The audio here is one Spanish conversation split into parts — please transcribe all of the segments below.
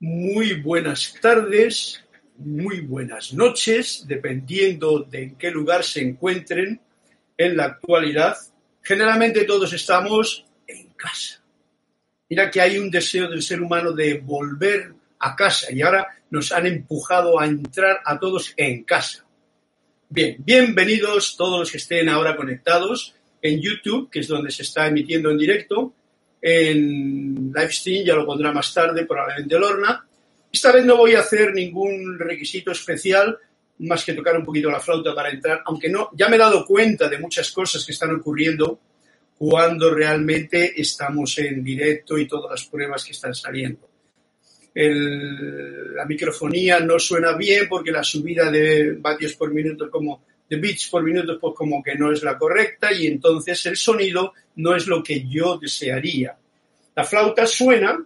muy buenas tardes, muy buenas noches, dependiendo de en qué lugar se encuentren en la actualidad. Generalmente todos estamos en casa. Mira que hay un deseo del ser humano de volver a casa y ahora nos han empujado a entrar a todos en casa. Bien, bienvenidos todos los que estén ahora conectados en YouTube, que es donde se está emitiendo en directo, en live stream, ya lo pondrá más tarde, probablemente Lorna. Esta vez no voy a hacer ningún requisito especial, más que tocar un poquito la flauta para entrar, aunque no, ya me he dado cuenta de muchas cosas que están ocurriendo cuando realmente estamos en directo y todas las pruebas que están saliendo. la microfonía no suena bien porque la subida de vatios por minuto como de bits por minuto pues como que no es la correcta y entonces el sonido no es lo que yo desearía. La flauta suena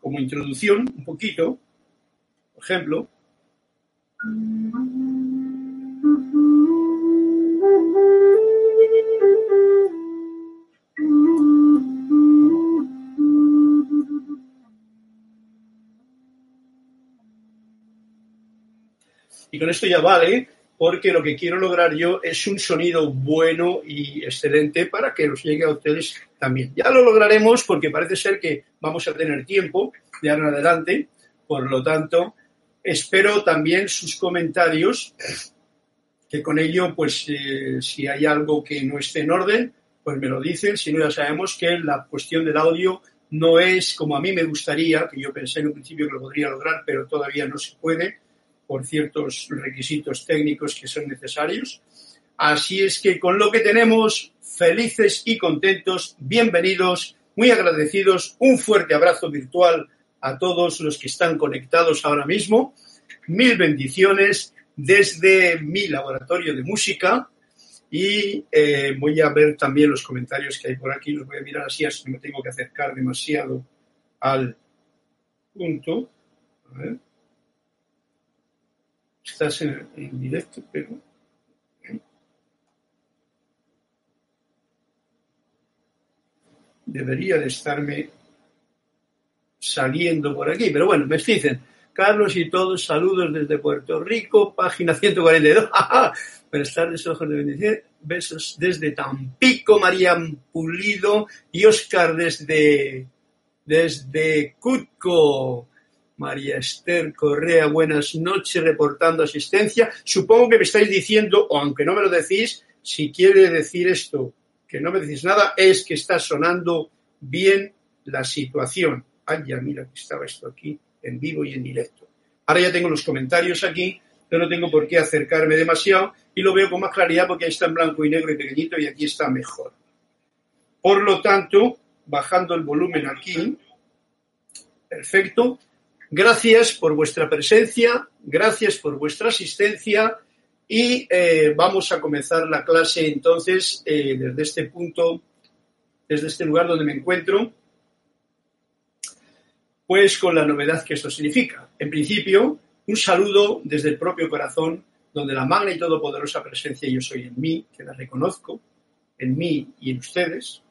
como introducción un poquito, por ejemplo. Y con esto ya vale, porque lo que quiero lograr yo es un sonido bueno y excelente para que os llegue a ustedes también. Ya lo lograremos porque parece ser que vamos a tener tiempo de ahora en adelante, por lo tanto, espero también sus comentarios, que con ello, pues eh, si hay algo que no esté en orden, pues me lo dicen, si no ya sabemos que la cuestión del audio no es como a mí me gustaría, que yo pensé en un principio que lo podría lograr, pero todavía no se puede por ciertos requisitos técnicos que son necesarios. Así es que con lo que tenemos, felices y contentos, bienvenidos, muy agradecidos, un fuerte abrazo virtual a todos los que están conectados ahora mismo. Mil bendiciones desde mi laboratorio de música y eh, voy a ver también los comentarios que hay por aquí. Los voy a mirar así, así que me tengo que acercar demasiado al punto. Estás en, directo, pero debería de estarme saliendo por aquí. Pero bueno, me dicen, Carlos y todos, saludos desde Puerto Rico, página 142. Buenas tardes, ojos de bendición. Besos desde Tampico, María Pulido y Oscar desde, desde Cutco. María Esther Correa, buenas noches, reportando asistencia. Supongo que me estáis diciendo, o aunque no me lo decís, si quiere decir esto, que no me decís nada, es que está sonando bien la situación. Ay, ya mira que estaba esto aquí en vivo y en directo. Ahora ya tengo los comentarios aquí, pero no tengo por qué acercarme demasiado y lo veo con más claridad porque ahí está en blanco y negro y pequeñito y aquí está mejor. Por lo tanto, bajando el volumen aquí, perfecto, Gracias por vuestra presencia, gracias por vuestra asistencia y eh, vamos a comenzar la clase entonces eh, desde este punto, desde este lugar donde me encuentro, pues con la novedad que esto significa. En principio, un saludo desde el propio corazón, donde la magna y todopoderosa presencia yo soy en mí, que la reconozco, en mí y en ustedes,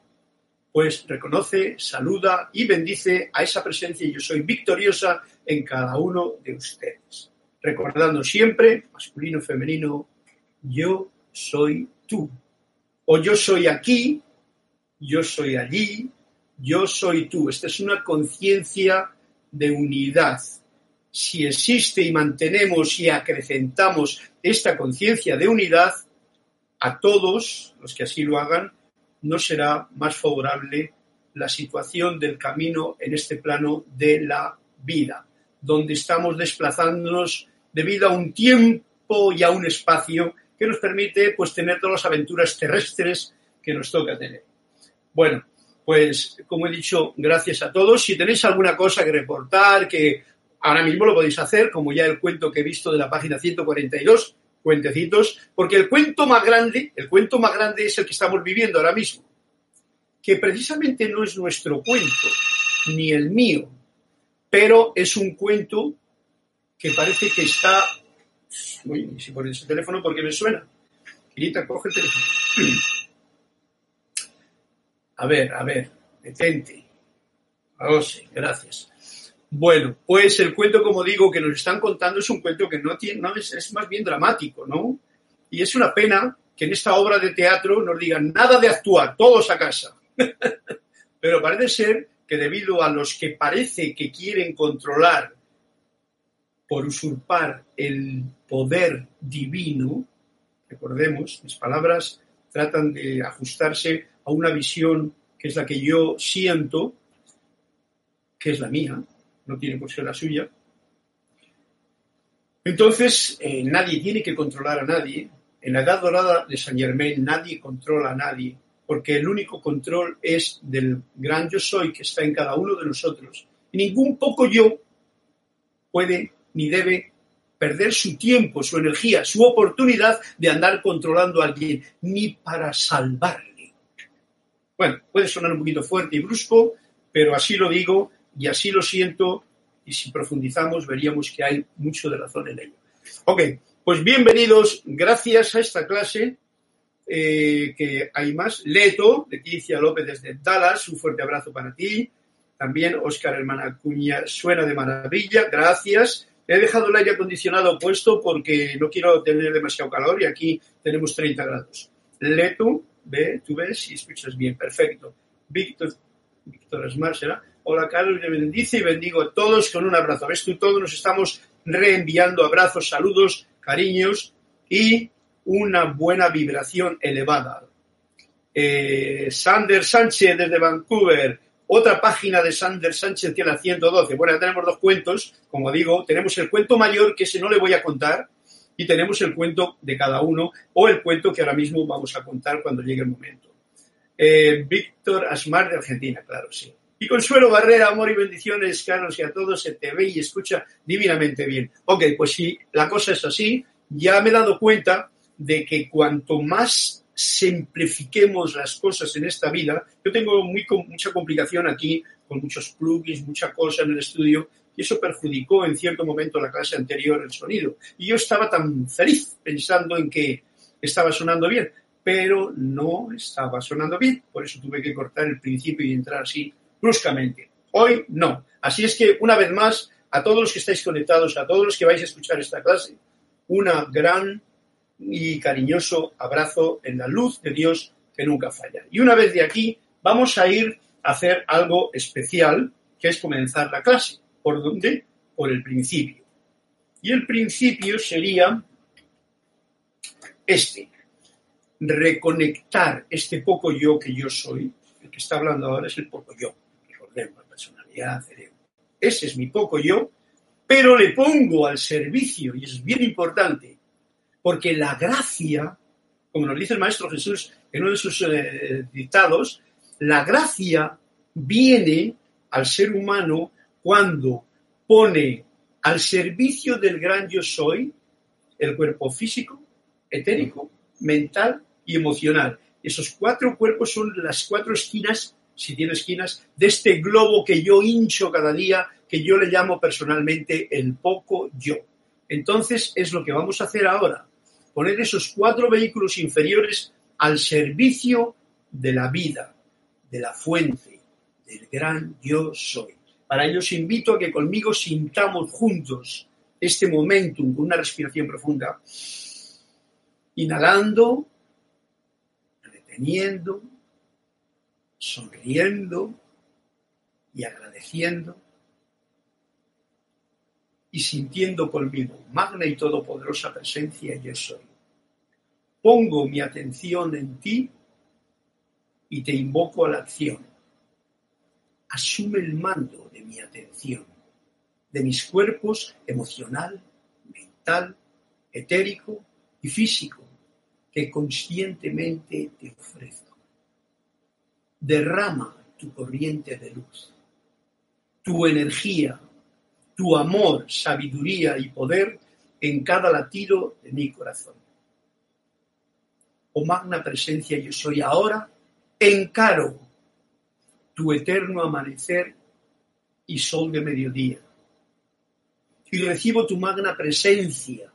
pues reconoce, saluda y bendice a esa presencia y yo soy victoriosa en cada uno de ustedes. Recordando siempre, masculino, femenino, yo soy tú. O yo soy aquí, yo soy allí, yo soy tú. Esta es una conciencia de unidad. Si existe y mantenemos y acrecentamos esta conciencia de unidad, a todos los que así lo hagan, no será más favorable la situación del camino en este plano de la vida, donde estamos desplazándonos debido a un tiempo y a un espacio que nos permite pues tener todas las aventuras terrestres que nos toca tener. Bueno, pues como he dicho, gracias a todos. Si tenéis alguna cosa que reportar, que ahora mismo lo podéis hacer, como ya el cuento que he visto de la página 142, cuentecitos, porque el cuento más grande, el cuento más grande es el que estamos viviendo ahora mismo, que precisamente no es nuestro cuento, ni el mío, pero es un cuento que parece que está... Uy, si por ese teléfono, porque me suena? Quirita, coge el teléfono. A ver, a ver, detente. Sí, gracias. Bueno, pues el cuento, como digo, que nos están contando es un cuento que no tiene, no es, es más bien dramático, ¿no? Y es una pena que en esta obra de teatro nos digan nada de actuar, todos a casa. Pero parece ser que debido a los que parece que quieren controlar por usurpar el poder divino, recordemos, mis palabras tratan de ajustarse a una visión que es la que yo siento, que es la mía, no tiene por ser la suya. Entonces, eh, nadie tiene que controlar a nadie. En la edad dorada de San Germain nadie controla a nadie, porque el único control es del gran yo soy que está en cada uno de nosotros. Y ningún poco yo puede ni debe perder su tiempo, su energía, su oportunidad de andar controlando a alguien, ni para salvarle. Bueno, puede sonar un poquito fuerte y brusco, pero así lo digo y así lo siento y si profundizamos veríamos que hay mucho de razón en ello. Ok, pues bienvenidos, gracias a esta clase eh, que hay más. Leto, Leticia López desde Dallas, un fuerte abrazo para ti. También Óscar Hermana Acuña, suena de maravilla, gracias. He dejado el aire acondicionado puesto porque no quiero tener demasiado calor y aquí tenemos 30 grados. Leto, ve, tú ves y escuchas bien, perfecto. Víctor, Víctor Asmar será. Hola Carlos, le bendice y bendigo a todos con un abrazo. ¿Ves tú? Todos nos estamos reenviando abrazos, saludos, cariños y una buena vibración elevada. Eh, Sander Sánchez desde Vancouver, otra página de Sander Sánchez que la 112. Bueno, ya tenemos dos cuentos, como digo, tenemos el cuento mayor que ese no le voy a contar y tenemos el cuento de cada uno o el cuento que ahora mismo vamos a contar cuando llegue el momento. Eh, Víctor Asmar de Argentina, claro, sí. Y Consuelo Barrera, amor y bendiciones, Carlos, y a todos se te ve y escucha divinamente bien. Ok, pues si la cosa es así, ya me he dado cuenta de que cuanto más simplifiquemos las cosas en esta vida, yo tengo muy, mucha complicación aquí, con muchos plugins, mucha cosa en el estudio, y eso perjudicó en cierto momento la clase anterior el sonido. Y yo estaba tan feliz pensando en que estaba sonando bien, pero no estaba sonando bien, por eso tuve que cortar el principio y entrar así bruscamente. Hoy no. Así es que, una vez más, a todos los que estáis conectados, a todos los que vais a escuchar esta clase, una gran y cariñoso abrazo en la luz de Dios que nunca falla. Y una vez de aquí, vamos a ir a hacer algo especial, que es comenzar la clase. ¿Por dónde? Por el principio. Y el principio sería este. Reconectar este poco yo que yo soy. El que está hablando ahora es el poco yo personalidad, cerebro. Ese es mi poco yo, pero le pongo al servicio, y es bien importante, porque la gracia, como nos dice el Maestro Jesús en uno de sus eh, dictados, la gracia viene al ser humano cuando pone al servicio del gran yo soy el cuerpo físico, etérico, mental y emocional. Esos cuatro cuerpos son las cuatro esquinas si tiene esquinas, de este globo que yo hincho cada día, que yo le llamo personalmente el poco yo. Entonces es lo que vamos a hacer ahora, poner esos cuatro vehículos inferiores al servicio de la vida, de la fuente, del gran yo soy. Para ello os invito a que conmigo sintamos juntos este momentum con una respiración profunda, inhalando, reteniendo, sonriendo y agradeciendo y sintiendo conmigo, magna y todopoderosa presencia yo soy. Pongo mi atención en ti y te invoco a la acción. Asume el mando de mi atención, de mis cuerpos emocional, mental, etérico y físico que conscientemente te ofrezco derrama tu corriente de luz, tu energía, tu amor, sabiduría y poder en cada latido de mi corazón. Oh magna presencia, yo soy ahora, encaro tu eterno amanecer y sol de mediodía. Y recibo tu magna presencia,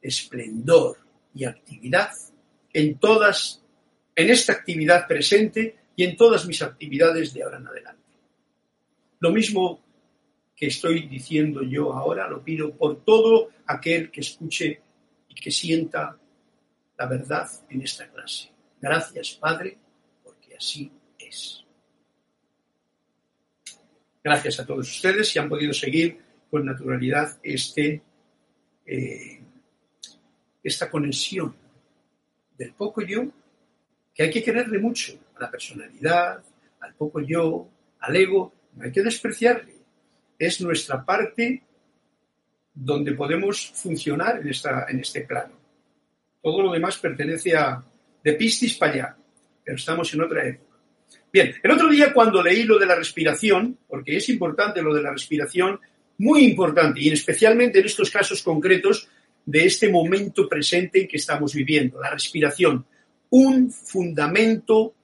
esplendor y actividad en todas en esta actividad presente y en todas mis actividades de ahora en adelante. Lo mismo que estoy diciendo yo ahora, lo pido por todo aquel que escuche y que sienta la verdad en esta clase. Gracias, Padre, porque así es. Gracias a todos ustedes si han podido seguir con naturalidad este, eh, esta conexión del poco yo, que hay que quererle mucho a la personalidad, al poco yo, al ego, no hay que despreciarle. Es nuestra parte donde podemos funcionar en, esta, en este plano. Todo lo demás pertenece a de pistis para allá, pero estamos en otra época. Bien, el otro día cuando leí lo de la respiración, porque es importante lo de la respiración, muy importante, y especialmente en estos casos concretos de este momento presente en que estamos viviendo, la respiración, un fundamento.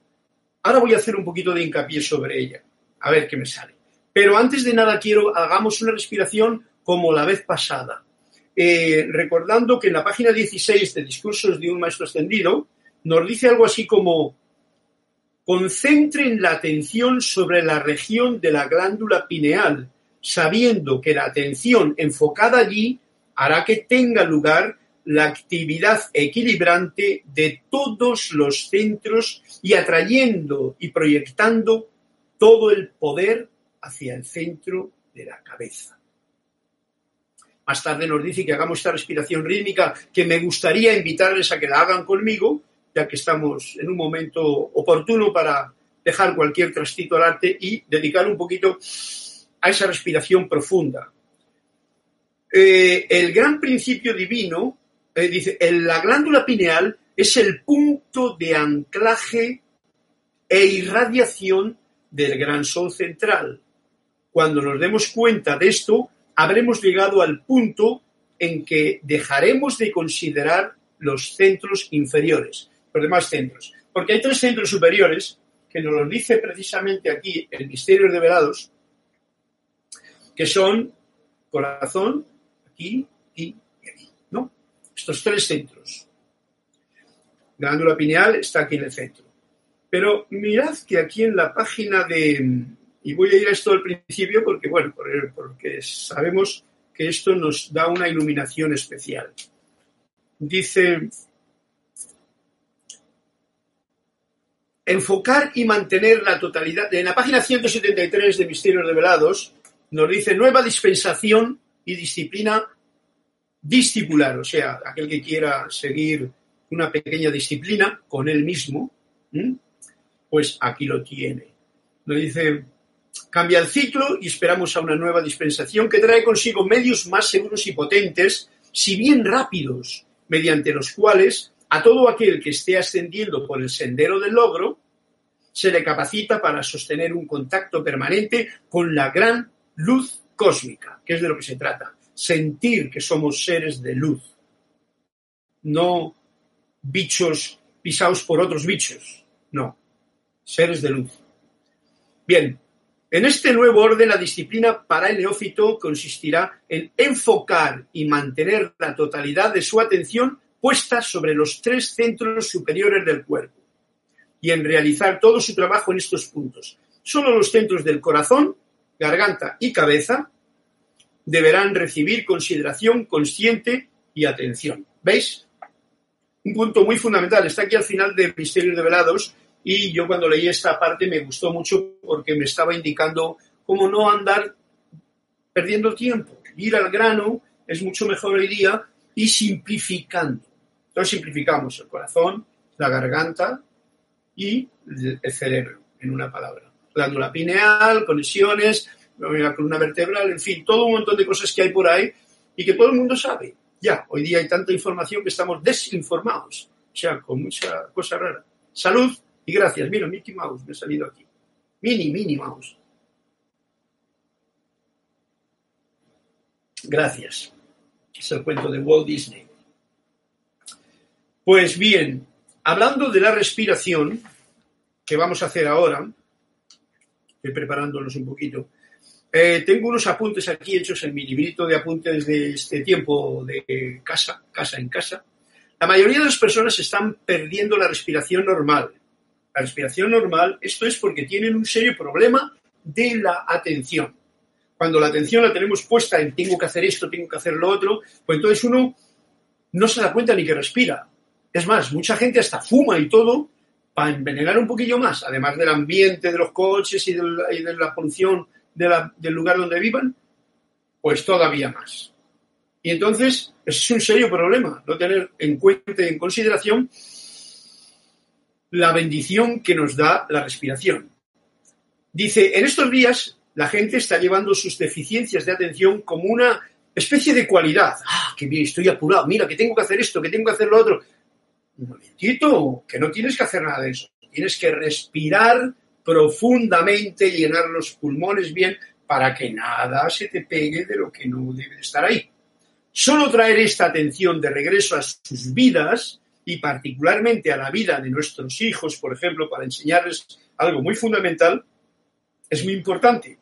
Ahora voy a hacer un poquito de hincapié sobre ella, a ver qué me sale. Pero antes de nada quiero, hagamos una respiración como la vez pasada. Eh, recordando que en la página 16 de Discursos de un Maestro Ascendido nos dice algo así como concentren la atención sobre la región de la glándula pineal sabiendo que la atención enfocada allí hará que tenga lugar la actividad equilibrante de todos los centros y atrayendo y proyectando todo el poder hacia el centro de la cabeza. Más tarde nos dice que hagamos esta respiración rítmica que me gustaría invitarles a que la hagan conmigo, ya que estamos en un momento oportuno para dejar cualquier trastito al arte y dedicar un poquito a esa respiración profunda. Eh, el gran principio divino eh, dice, la glándula pineal es el punto de anclaje e irradiación del gran sol central. Cuando nos demos cuenta de esto, habremos llegado al punto en que dejaremos de considerar los centros inferiores, los demás centros. Porque hay tres centros superiores que nos lo dice precisamente aquí el Misterio de Velados, que son corazón, aquí. Estos tres centros. Glándula pineal está aquí en el centro. Pero mirad que aquí en la página de, y voy a ir a esto al principio porque, bueno, porque sabemos que esto nos da una iluminación especial. Dice, enfocar y mantener la totalidad. En la página 173 de Misterios Revelados nos dice nueva dispensación y disciplina discipular, o sea, aquel que quiera seguir una pequeña disciplina con él mismo, pues aquí lo tiene. Nos dice, cambia el ciclo y esperamos a una nueva dispensación que trae consigo medios más seguros y potentes, si bien rápidos, mediante los cuales a todo aquel que esté ascendiendo por el sendero del logro, se le capacita para sostener un contacto permanente con la gran luz cósmica, que es de lo que se trata. Sentir que somos seres de luz, no bichos pisados por otros bichos, no, seres de luz. Bien, en este nuevo orden la disciplina para el neófito consistirá en enfocar y mantener la totalidad de su atención puesta sobre los tres centros superiores del cuerpo y en realizar todo su trabajo en estos puntos. Solo los centros del corazón garganta y cabeza deberán recibir consideración consciente y atención. ¿Veis? Un punto muy fundamental. Está aquí al final de Misterios Develados y yo cuando leí esta parte me gustó mucho porque me estaba indicando cómo no andar perdiendo tiempo. Ir al grano es mucho mejor hoy día y simplificando. Entonces simplificamos el corazón, la garganta y el cerebro, en una palabra glándula pineal, conexiones, la columna vertebral, en fin, todo un montón de cosas que hay por ahí y que todo el mundo sabe. Ya, hoy día hay tanta información que estamos desinformados, o sea, con mucha cosa rara. Salud y gracias. Mira, Mickey Mouse me ha salido aquí. Mini, Mini Mouse. Gracias. Es el cuento de Walt Disney. Pues bien, hablando de la respiración, que vamos a hacer ahora, preparándonos un poquito. Eh, tengo unos apuntes aquí hechos en mi librito de apuntes de este tiempo de casa, casa en casa. La mayoría de las personas están perdiendo la respiración normal. La respiración normal, esto es porque tienen un serio problema de la atención. Cuando la atención la tenemos puesta en tengo que hacer esto, tengo que hacer lo otro, pues entonces uno no se da cuenta ni que respira. Es más, mucha gente hasta fuma y todo para envenenar un poquillo más, además del ambiente de los coches y de la, polución del lugar donde vivan, pues todavía más. Y entonces es un serio problema no tener en cuenta y en consideración la bendición que nos da la respiración. Dice, en estos días la gente está llevando sus deficiencias de atención como una especie de cualidad. Ah, que bien, estoy apurado, mira, que tengo que hacer esto, que tengo que hacer lo otro. Un momentito, que no tienes que hacer nada de eso. Tienes que respirar profundamente, llenar los pulmones bien para que nada se te pegue de lo que no debe estar ahí. Solo traer esta atención de regreso a sus vidas y particularmente a la vida de nuestros hijos, por ejemplo, para enseñarles algo muy fundamental, es muy importante.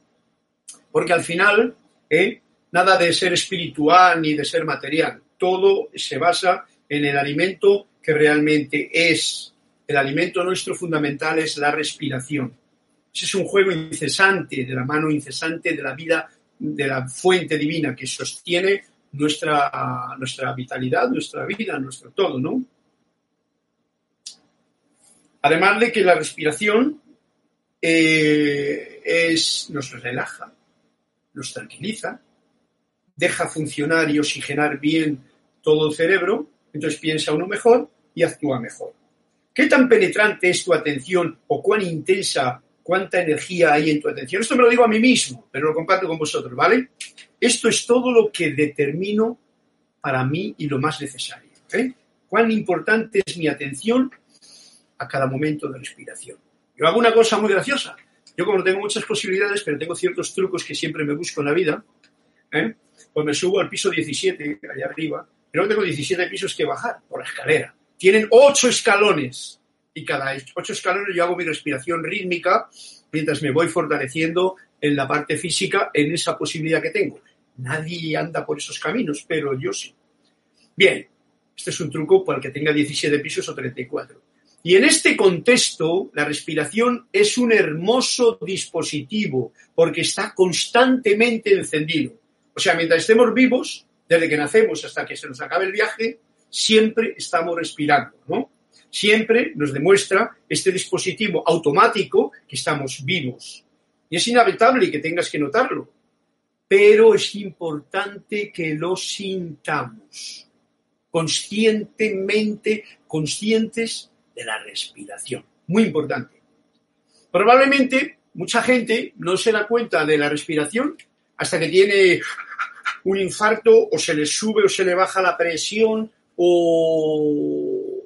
Porque al final, ¿eh? nada de ser espiritual ni de ser material. Todo se basa en el alimento que realmente es. El alimento nuestro fundamental es la respiración. Ese es un juego incesante, de la mano incesante de la vida, de la fuente divina que sostiene nuestra, nuestra vitalidad, nuestra vida, nuestro todo, ¿no? Además de que la respiración eh, nos relaja, nos tranquiliza, deja funcionar y oxigenar bien todo el cerebro, entonces piensa uno mejor y actúa mejor. ¿Qué tan penetrante es tu atención o cuán intensa, cuánta energía hay en tu atención? Esto me lo digo a mí mismo, pero lo comparto con vosotros, ¿vale? Esto es todo lo que determino para mí y lo más necesario. ¿Cuán importante es mi atención a cada momento de respiración? Yo hago una cosa muy graciosa. Yo como tengo muchas posibilidades, pero tengo ciertos trucos que siempre me busco en la vida, ¿eh? pues me subo al piso 17, allá arriba, pero tengo 17 pisos que bajar por la escalera. Tienen 8 escalones y cada 8 escalones yo hago mi respiración rítmica mientras me voy fortaleciendo en la parte física en esa posibilidad que tengo. Nadie anda por esos caminos, pero yo sí. Bien, este es un truco para el que tenga 17 pisos o 34. Y en este contexto, la respiración es un hermoso dispositivo porque está constantemente encendido. O sea, mientras estemos vivos, desde que nacemos hasta que se nos acabe el viaje, siempre estamos respirando, ¿no? Siempre nos demuestra este dispositivo automático que estamos vivos. Y es inevitable que tengas que notarlo, pero es importante que lo sintamos conscientemente, conscientes de la respiración. Muy importante. Probablemente mucha gente no se da cuenta de la respiración hasta que tiene un infarto o se le sube o se le baja la presión o,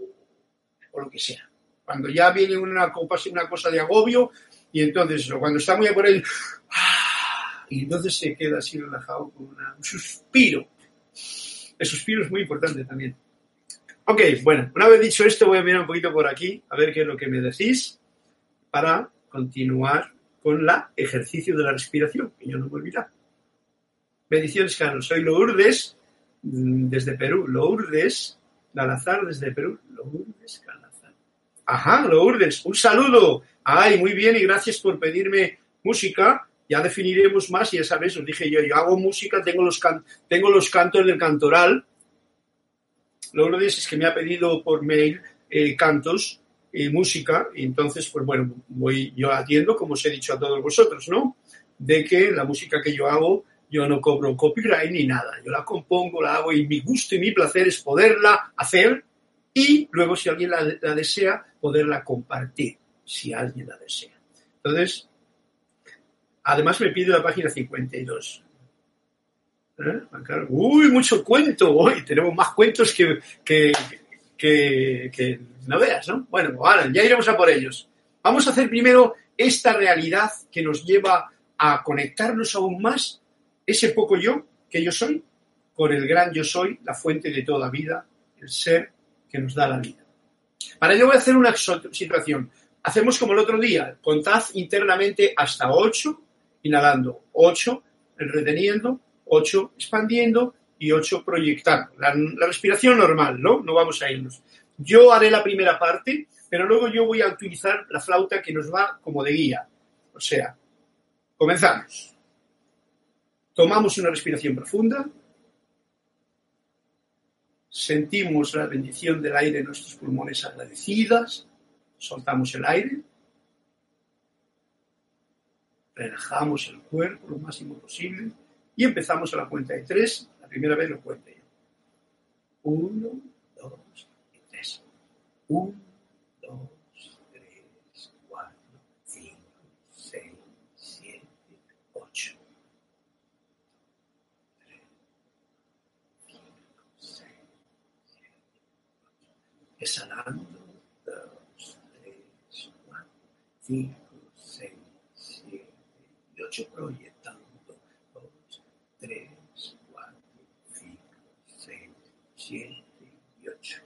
o lo que sea. Cuando ya viene una, una cosa de agobio y entonces cuando está muy por él y entonces se queda así relajado con un suspiro. El suspiro es muy importante también. Ok, bueno, una vez dicho esto voy a mirar un poquito por aquí a ver qué es lo que me decís para continuar con el ejercicio de la respiración, que yo no me olvidar. Bendiciones, Carlos. Soy Lourdes, desde Perú. Lourdes, Galazar, desde Perú. Lourdes, Galazar. Ajá, Lourdes, un saludo. Ay, muy bien y gracias por pedirme música. Ya definiremos más, ya sabes, os dije yo, yo hago música, tengo los, tengo los cantos del cantoral. Lourdes es que me ha pedido por mail eh, cantos y música, y entonces, pues bueno, voy yo atiendo, como os he dicho a todos vosotros, ¿no? De que la música que yo hago yo no cobro copyright ni nada. Yo la compongo, la hago y mi gusto y mi placer es poderla hacer y luego si alguien la, desea, poderla compartir, si alguien la desea. Entonces, además me pide la página 52. ¿Eh? Uy, mucho cuento. Hoy tenemos más cuentos que, que, que, no veas, ¿no? Bueno, ya iremos a por ellos. Vamos a hacer primero esta realidad que nos lleva a conectarnos aún más ese poco yo que yo soy con el gran yo soy, la fuente de toda vida, el ser que nos da la vida. Para ello voy a hacer una situación. Hacemos como el otro día, contad internamente hasta 8, inhalando 8, reteniendo, 8 expandiendo y 8 proyectando. La, la, respiración normal, ¿no? No vamos a irnos. Yo haré la primera parte, pero luego yo voy a utilizar la flauta que nos va como de guía. O sea, comenzamos. Tomamos una respiración profunda. Sentimos la bendición del aire en nuestros pulmones agradecidas. Soltamos el aire. Relajamos el cuerpo lo máximo posible. Y empezamos a la cuenta de tres. La primera vez lo cuento yo. Uno, dos y tres. Uno, dos, tres, cuatro, cinco, seis, siete, ocho. Tres, cinco, seis, siete, ocho. Exhalando. Dos, tres, cuatro, cinco, seis, siete y ocho. Proyectando. Dos, tres, cuatro, cinco, seis, siete y ocho.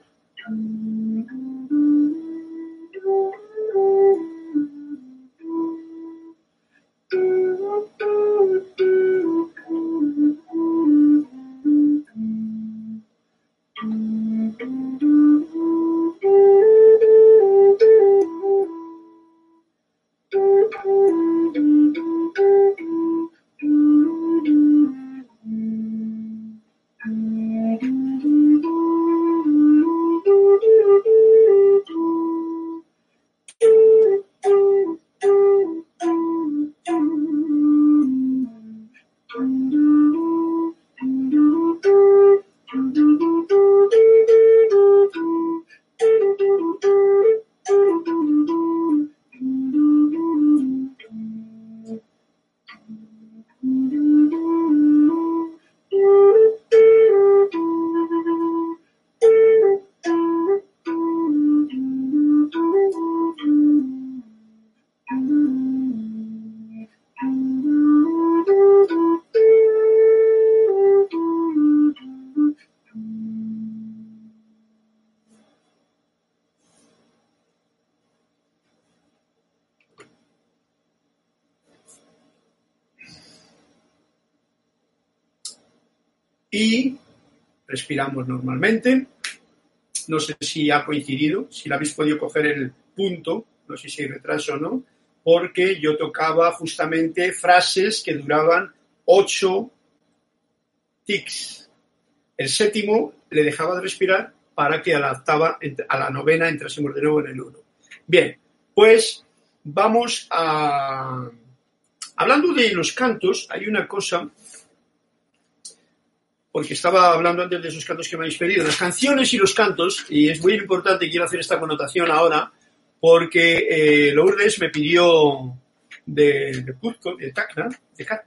Respiramos normalmente. No sé si ha coincidido, si la habéis podido coger el punto, no sé si hay retraso o no, porque yo tocaba justamente frases que duraban ocho tics. El séptimo le dejaba de respirar para que a octava, a la novena entrásemos de nuevo en el uno. Bien, pues vamos a... Hablando de los cantos, hay una cosa porque estaba hablando antes de esos cantos que me habéis pedido, las canciones y los cantos, y es muy importante, quiero hacer esta connotación ahora, porque eh, Lourdes me pidió de, de de Tacna,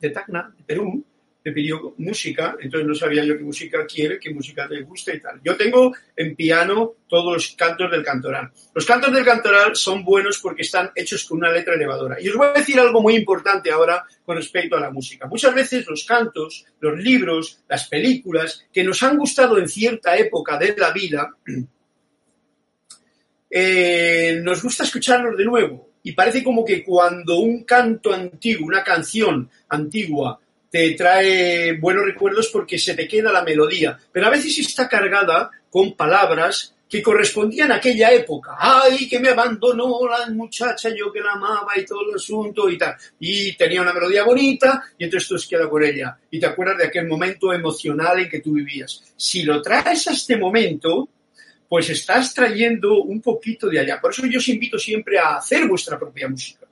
de Tacna, de Perú, me pidió música, entonces no sabía yo qué música quiere, qué música le gusta y tal. Yo tengo en piano todos los cantos del cantoral. Los cantos del cantoral son buenos porque están hechos con una letra elevadora. Y os voy a decir algo muy importante ahora con respecto a la música. Muchas veces los cantos, los libros, las películas que nos han gustado en cierta época de la vida, eh, nos gusta escucharlos de nuevo. Y parece como que cuando un canto antiguo, una canción antigua, te trae buenos recuerdos porque se te queda la melodía, pero a veces está cargada con palabras que correspondían a aquella época. Ay, que me abandonó la muchacha, yo que la amaba y todo el asunto y tal. Y tenía una melodía bonita y entonces tú queda con ella. Y te acuerdas de aquel momento emocional en que tú vivías. Si lo traes a este momento, pues estás trayendo un poquito de allá. Por eso yo os invito siempre a hacer vuestra propia música,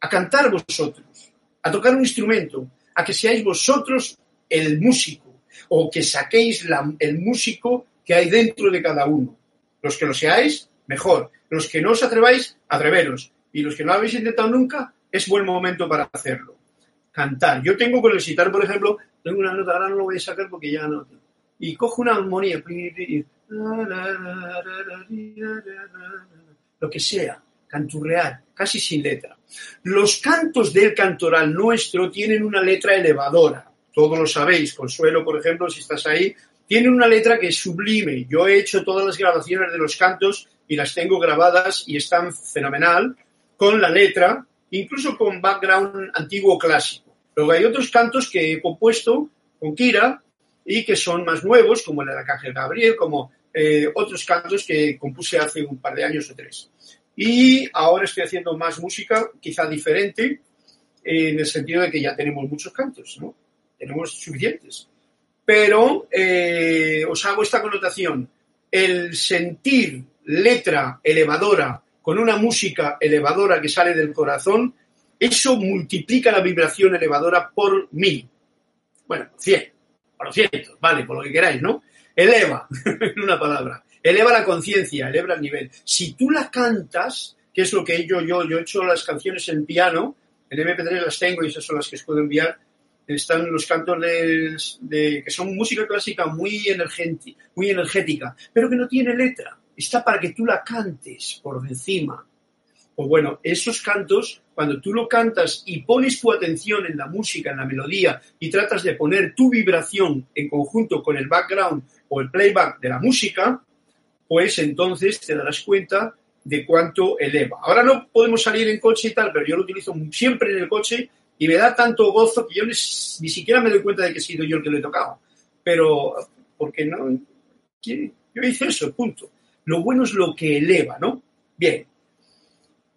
a cantar vosotros, a tocar un instrumento, a que seáis vosotros el músico o que saquéis el músico que hay dentro de cada uno. Los que lo seáis, mejor. Los que no os atreváis, atreveros. Y los que no lo habéis intentado nunca, es buen momento para hacerlo. Cantar. Yo tengo con el citar, por ejemplo, tengo una nota, ahora no lo voy a sacar porque ya no. Y cojo una armonía, lo que sea, canturrear, casi sin letra. Los cantos del cantoral nuestro tienen una letra elevadora. Todos lo sabéis. Consuelo, por ejemplo, si estás ahí, tiene una letra que es sublime. Yo he hecho todas las grabaciones de los cantos y las tengo grabadas y están fenomenal con la letra, incluso con background antiguo clásico. Luego hay otros cantos que he compuesto con Kira y que son más nuevos, como el de Arcángel Gabriel, como eh, otros cantos que compuse hace un par de años o tres. Y ahora estoy haciendo más música, quizá diferente, en el sentido de que ya tenemos muchos cantos, ¿no? tenemos suficientes. Pero eh, os hago esta connotación. El sentir letra elevadora con una música elevadora que sale del corazón, eso multiplica la vibración elevadora por mil. Bueno, cien, por cientos, vale, por lo que queráis, ¿no? Eleva, en una palabra. Eleva la conciencia, eleva el nivel. Si tú la cantas, que es lo que yo, yo, he hecho las canciones en piano, en MP3 las tengo y esas son las que os puedo enviar, están los cantos de, que son música clásica muy, muy energética, pero que no tiene letra. Está para que tú la cantes por encima. Pues bueno, esos cantos, cuando tú lo cantas y pones tu atención en la música, en la melodía, y tratas de poner tu vibración en conjunto con el background o el playback de la música, pues entonces te darás cuenta de cuánto eleva. Ahora no podemos salir en coche y tal, pero yo lo utilizo siempre en el coche y me da tanto gozo que yo ni, siquiera me doy cuenta de que he sido yo el que lo he tocado. Pero, porque no, yo hice eso, punto. Lo bueno es lo que eleva, ¿no? Bien.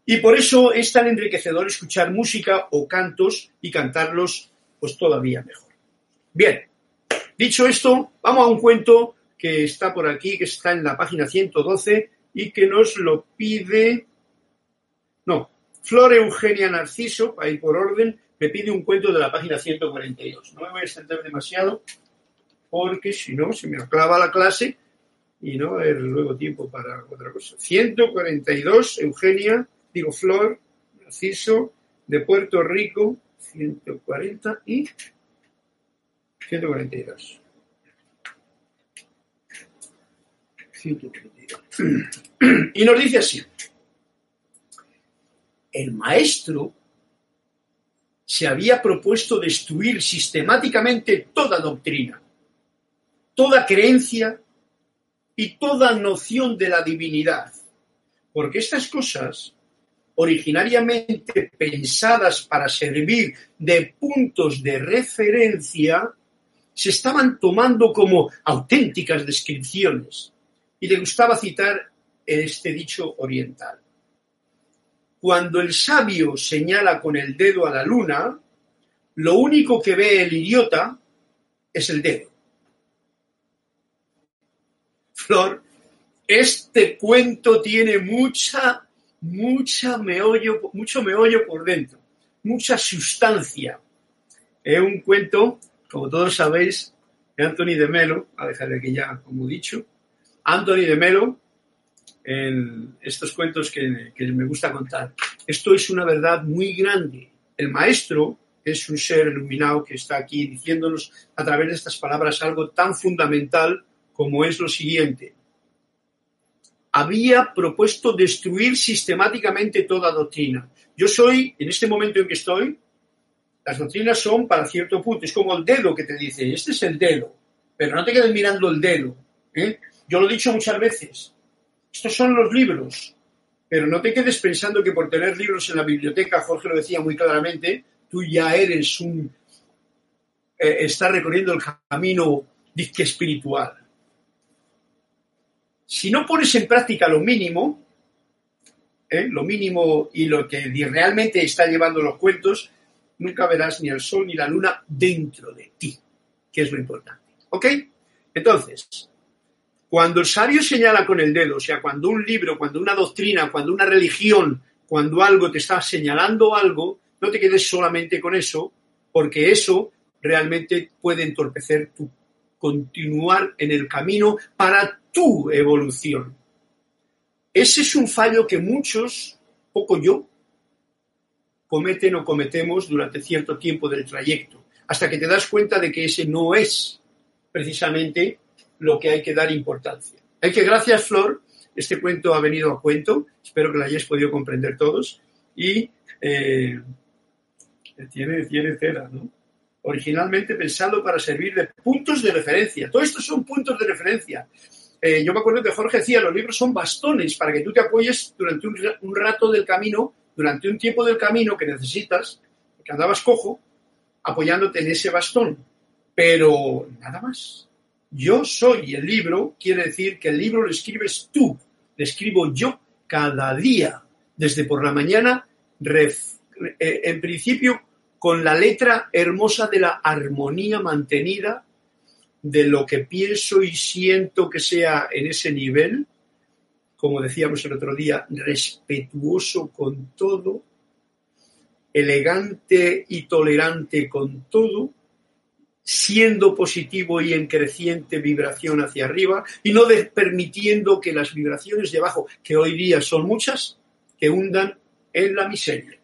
Y por eso es tan enriquecedor escuchar música o cantos y cantarlos, pues todavía mejor. Bien. Dicho esto, vamos a un cuento que está por aquí, que está en la página 112 y que nos lo pide. No, Flor Eugenia Narciso, ahí por orden, me pide un cuento de la página 142. No me voy a extender demasiado porque si no se me aclava la clase y no va luego tiempo para otra cosa. 142, Eugenia, digo Flor, Narciso, de Puerto Rico, 140 y 142. 142. Y nos dice así, el maestro se había propuesto destruir sistemáticamente toda doctrina, toda creencia y toda noción de la divinidad, porque estas cosas, originariamente pensadas para servir de puntos de referencia, se estaban tomando como auténticas descripciones. Y le gustaba citar este dicho oriental. Cuando el sabio señala con el dedo a la luna, lo único que ve el idiota es el dedo. Flor, este cuento tiene mucha, mucha meollo, mucho meollo por dentro, mucha sustancia. Es un cuento, como todos sabéis, de Anthony de Melo, a dejar aquí ya como dicho. Anthony de Melo en estos cuentos que, me gusta contar. Esto es una verdad muy grande. El maestro es un ser iluminado que está aquí diciéndonos a través de estas palabras algo tan fundamental como es lo siguiente. Había propuesto destruir sistemáticamente toda doctrina. Yo soy, en este momento en que estoy, las doctrinas son para cierto punto. Es como el dedo que te dice, este es el dedo, pero no te quedes mirando el dedo. ¿eh? Yo lo he dicho muchas veces. Estos son los libros, pero no te quedes pensando que por tener libros en la biblioteca, Jorge lo decía muy claramente, tú ya eres un... Eh, estás recorriendo el camino disque espiritual. Si no pones en práctica lo mínimo, ¿eh? lo mínimo y lo que realmente está llevando los cuentos, nunca verás ni el sol ni la luna dentro de ti, que es lo importante. ¿Ok? Entonces, cuando el sabio señala con el dedo, o sea, cuando un libro, cuando una doctrina, cuando una religión, cuando algo te está señalando algo, no te quedes solamente con eso, porque eso realmente puede entorpecer tu continuar en el camino para tu evolución. Ese es un fallo que muchos, poco yo, cometen o cometemos durante cierto tiempo del trayecto, hasta que te das cuenta de que ese no es precisamente lo que hay que dar importancia. Hay que, gracias Flor, este cuento ha venido a cuento, espero que lo hayáis podido comprender todos, y eh, tiene, tiene cera, ¿no? Originalmente pensado para servir de puntos de referencia. Todo esto son puntos de referencia. Eh, yo me acuerdo que Jorge decía, los libros son bastones para que tú te apoyes durante un, un rato del camino, durante un tiempo del camino que necesitas, que andabas cojo, apoyándote en ese bastón. Pero nada más. Yo soy el libro, quiere decir que el libro lo escribes tú, lo escribo yo cada día, desde por la mañana, eh, en principio con la letra hermosa de la armonía mantenida de lo que pienso y siento que sea en ese nivel, como decíamos el otro día, respetuoso con todo, elegante y tolerante con todo, siendo positivo y en creciente vibración hacia arriba y no permitiendo que las vibraciones de abajo, que hoy día son muchas, que hundan en la miseria.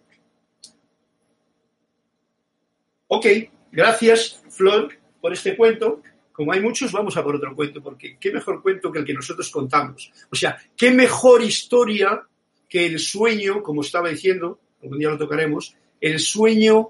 Ok, gracias Flor por este cuento. Como hay muchos, vamos a por otro cuento, porque qué mejor cuento que el que nosotros contamos. O sea, qué mejor historia que el sueño, como estaba diciendo, algún día lo tocaremos, el sueño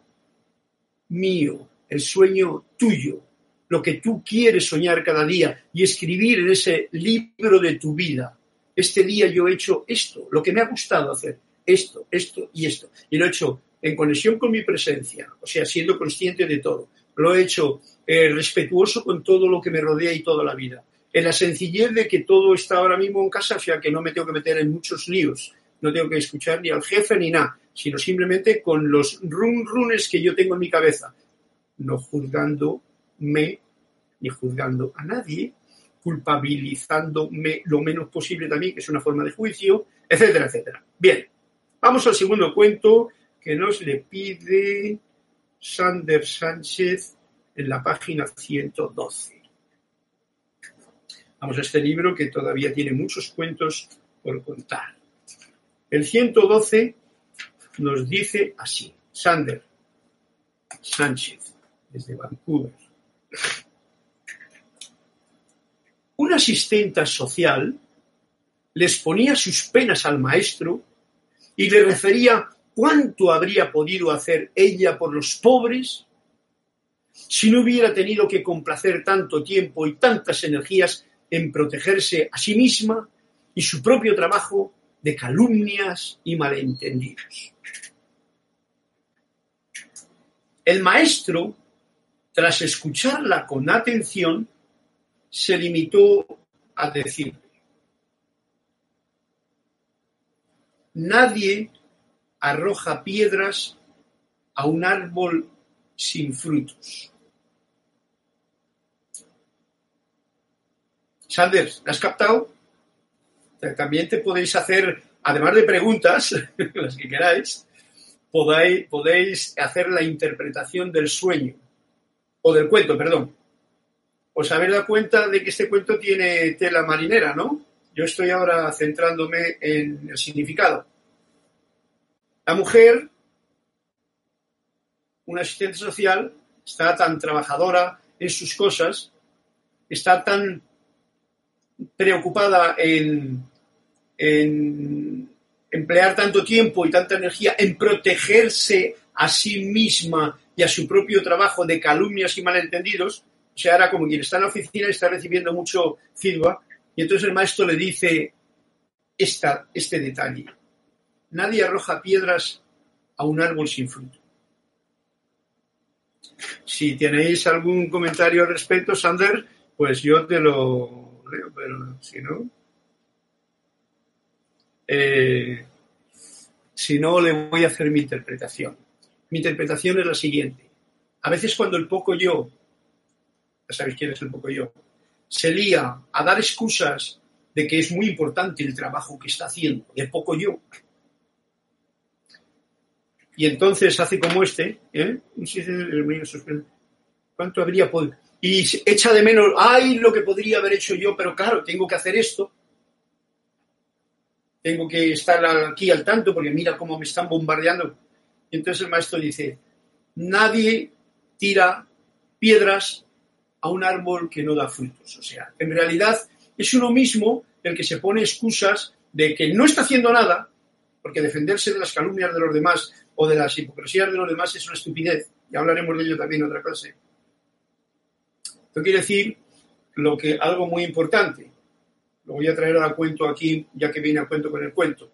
mío, el sueño tuyo, lo que tú quieres soñar cada día y escribir en ese libro de tu vida. Este día yo he hecho esto, lo que me ha gustado hacer, esto, esto y esto. Y lo he hecho en conexión con mi presencia, o sea, siendo consciente de todo. Lo he hecho eh, respetuoso con todo lo que me rodea y toda la vida. En la sencillez de que todo está ahora mismo en casa, o sea, que no me tengo que meter en muchos líos. No tengo que escuchar ni al jefe ni nada, sino simplemente con los run runes que yo tengo en mi cabeza no juzgándome ni juzgando a nadie, culpabilizándome lo menos posible también, que es una forma de juicio, etcétera, etcétera. Bien, vamos al segundo cuento que nos le pide Sander Sánchez en la página 112. Vamos a este libro que todavía tiene muchos cuentos por contar. El 112 nos dice así, Sander Sánchez desde Vancouver. Una asistenta social les ponía sus penas al maestro y le refería cuánto habría podido hacer ella por los pobres si no hubiera tenido que complacer tanto tiempo y tantas energías en protegerse a sí misma y su propio trabajo de calumnias y malentendidos. El maestro tras escucharla con atención, se limitó a decir, nadie arroja piedras a un árbol sin frutos. Sanders, ¿has captado? También te podéis hacer, además de preguntas, las que queráis, podéis hacer la interpretación del sueño o del cuento, perdón. Os habéis dado cuenta de que este cuento tiene tela marinera, ¿no? Yo estoy ahora centrándome en el significado. La mujer, una asistente social, está tan trabajadora en sus cosas, está tan preocupada en, en emplear tanto tiempo y tanta energía en protegerse a sí misma y a su propio trabajo de calumnias y malentendidos, o sea, era como quien está en la oficina y está recibiendo mucho feedback, y entonces el maestro le dice esta, este detalle. Nadie arroja piedras a un árbol sin fruto. Si tenéis algún comentario al respecto, Sander, pues yo te lo leo, pero si no... Eh, si no, le voy a hacer mi interpretación. Mi interpretación es la siguiente. A veces cuando el poco yo, ya sabéis quién es el poco yo, se lía a dar excusas de que es muy importante el trabajo que está haciendo, de poco yo. Y entonces hace como este, ¿eh? ¿cuánto habría podido? Y echa de menos, ay, lo que podría haber hecho yo, pero claro, tengo que hacer esto. Tengo que estar aquí al tanto porque mira cómo me están bombardeando entonces el maestro dice, nadie tira piedras a un árbol que no da frutos. O sea, en realidad es uno mismo el que se pone excusas de que no está haciendo nada, porque defenderse de las calumnias de los demás o de las hipocresías de los demás es una estupidez. Ya hablaremos de ello también en otra clase. Esto quiere decir lo que, algo muy importante. Lo voy a traer a cuento aquí, ya que viene a cuento con el cuento.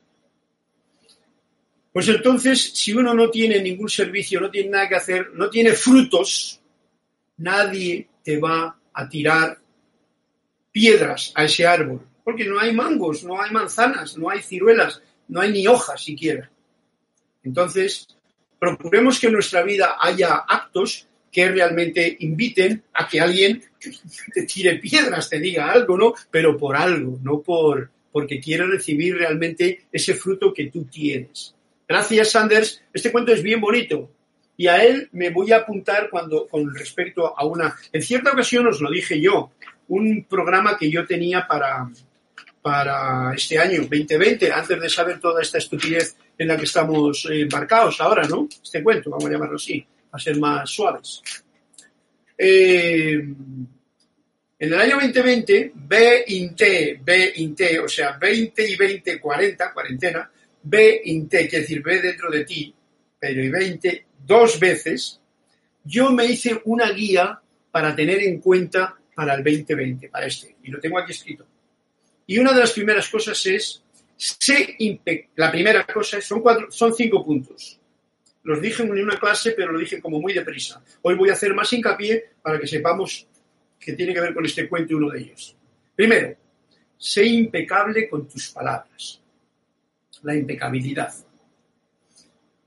Pues entonces, si uno no tiene ningún servicio, no tiene nada que hacer, no tiene frutos, nadie te va a tirar piedras a ese árbol, porque no hay mangos, no hay manzanas, no hay ciruelas, no hay ni hojas siquiera. Entonces, Procuremos que en nuestra vida haya actos que realmente inviten a que alguien te tire piedras, te diga algo, ¿no? Pero por algo, no por porque quiere recibir realmente ese fruto que tú tienes. Gracias, Sanders. Este cuento es bien bonito. Y a él me voy a apuntar cuando, con respecto a una. En cierta ocasión os lo dije yo, un programa que yo tenía para, para este año 2020, antes de saber toda esta estupidez en la que estamos embarcados ahora, ¿no? Este cuento, vamos a llamarlo así a ser más suaves. Eh, en el año 2020, B T, B T, o sea, 20 y 20, 40, cuarentena, B T, quiere decir B dentro de ti, pero y 20, dos veces, yo me hice una guía para tener en cuenta para el 2020, para este, y lo tengo aquí escrito. Y una de las primeras cosas es, sé la primera cosa son, cuatro, son cinco puntos. Los dije en una clase, pero lo dije como muy deprisa. Hoy voy a hacer más hincapié para que sepamos que tiene que ver con este cuento uno de ellos. Primero, sé impecable con tus palabras. La impecabilidad.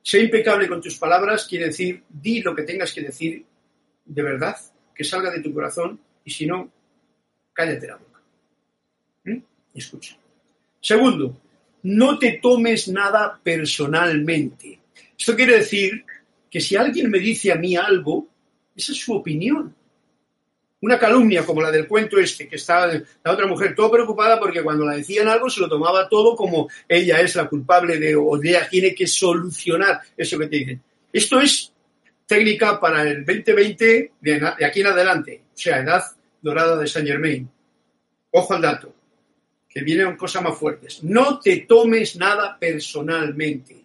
Sé impecable con tus palabras quiere decir, di lo que tengas que decir de verdad, que salga de tu corazón, y si no, cállate la boca. ¿Mm? Escucha. Segundo, no te tomes nada personalmente. Esto quiere decir que si alguien me dice a mí algo, esa es su opinión. Una calumnia como la del cuento este, que estaba la otra mujer todo preocupada porque cuando la decían algo se lo tomaba todo como ella es la culpable de o ella tiene que solucionar eso que te dicen. Esto es técnica para el 2020 de, aquí en adelante, o sea, edad dorada de Saint Germain. Ojo al dato, que vienen cosas más fuertes. No te tomes nada personalmente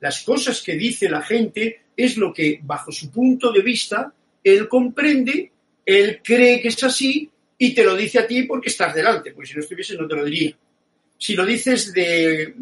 las cosas que dice la gente es lo que, bajo su punto de vista, él comprende, él cree que es así y te lo dice a ti porque estás delante, porque si no estuviese no te lo diría. Si lo dices de,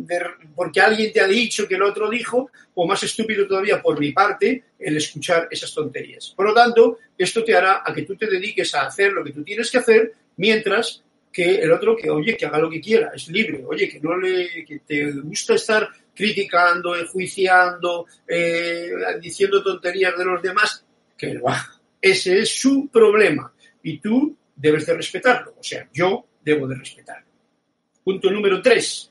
porque alguien te ha dicho que el otro dijo, o más estúpido todavía por mi parte, el escuchar esas tonterías. Por lo tanto, esto te hará a que tú te dediques a hacer lo que tú tienes que hacer, mientras que el otro que, oye, que haga lo que quiera, es libre, oye, que no le, que te gusta estar criticando, enjuiciando, eh, diciendo tonterías de los demás, que lo haga. Ese es su problema y tú debes de respetarlo. O sea, yo debo de respetarlo. Punto número tres.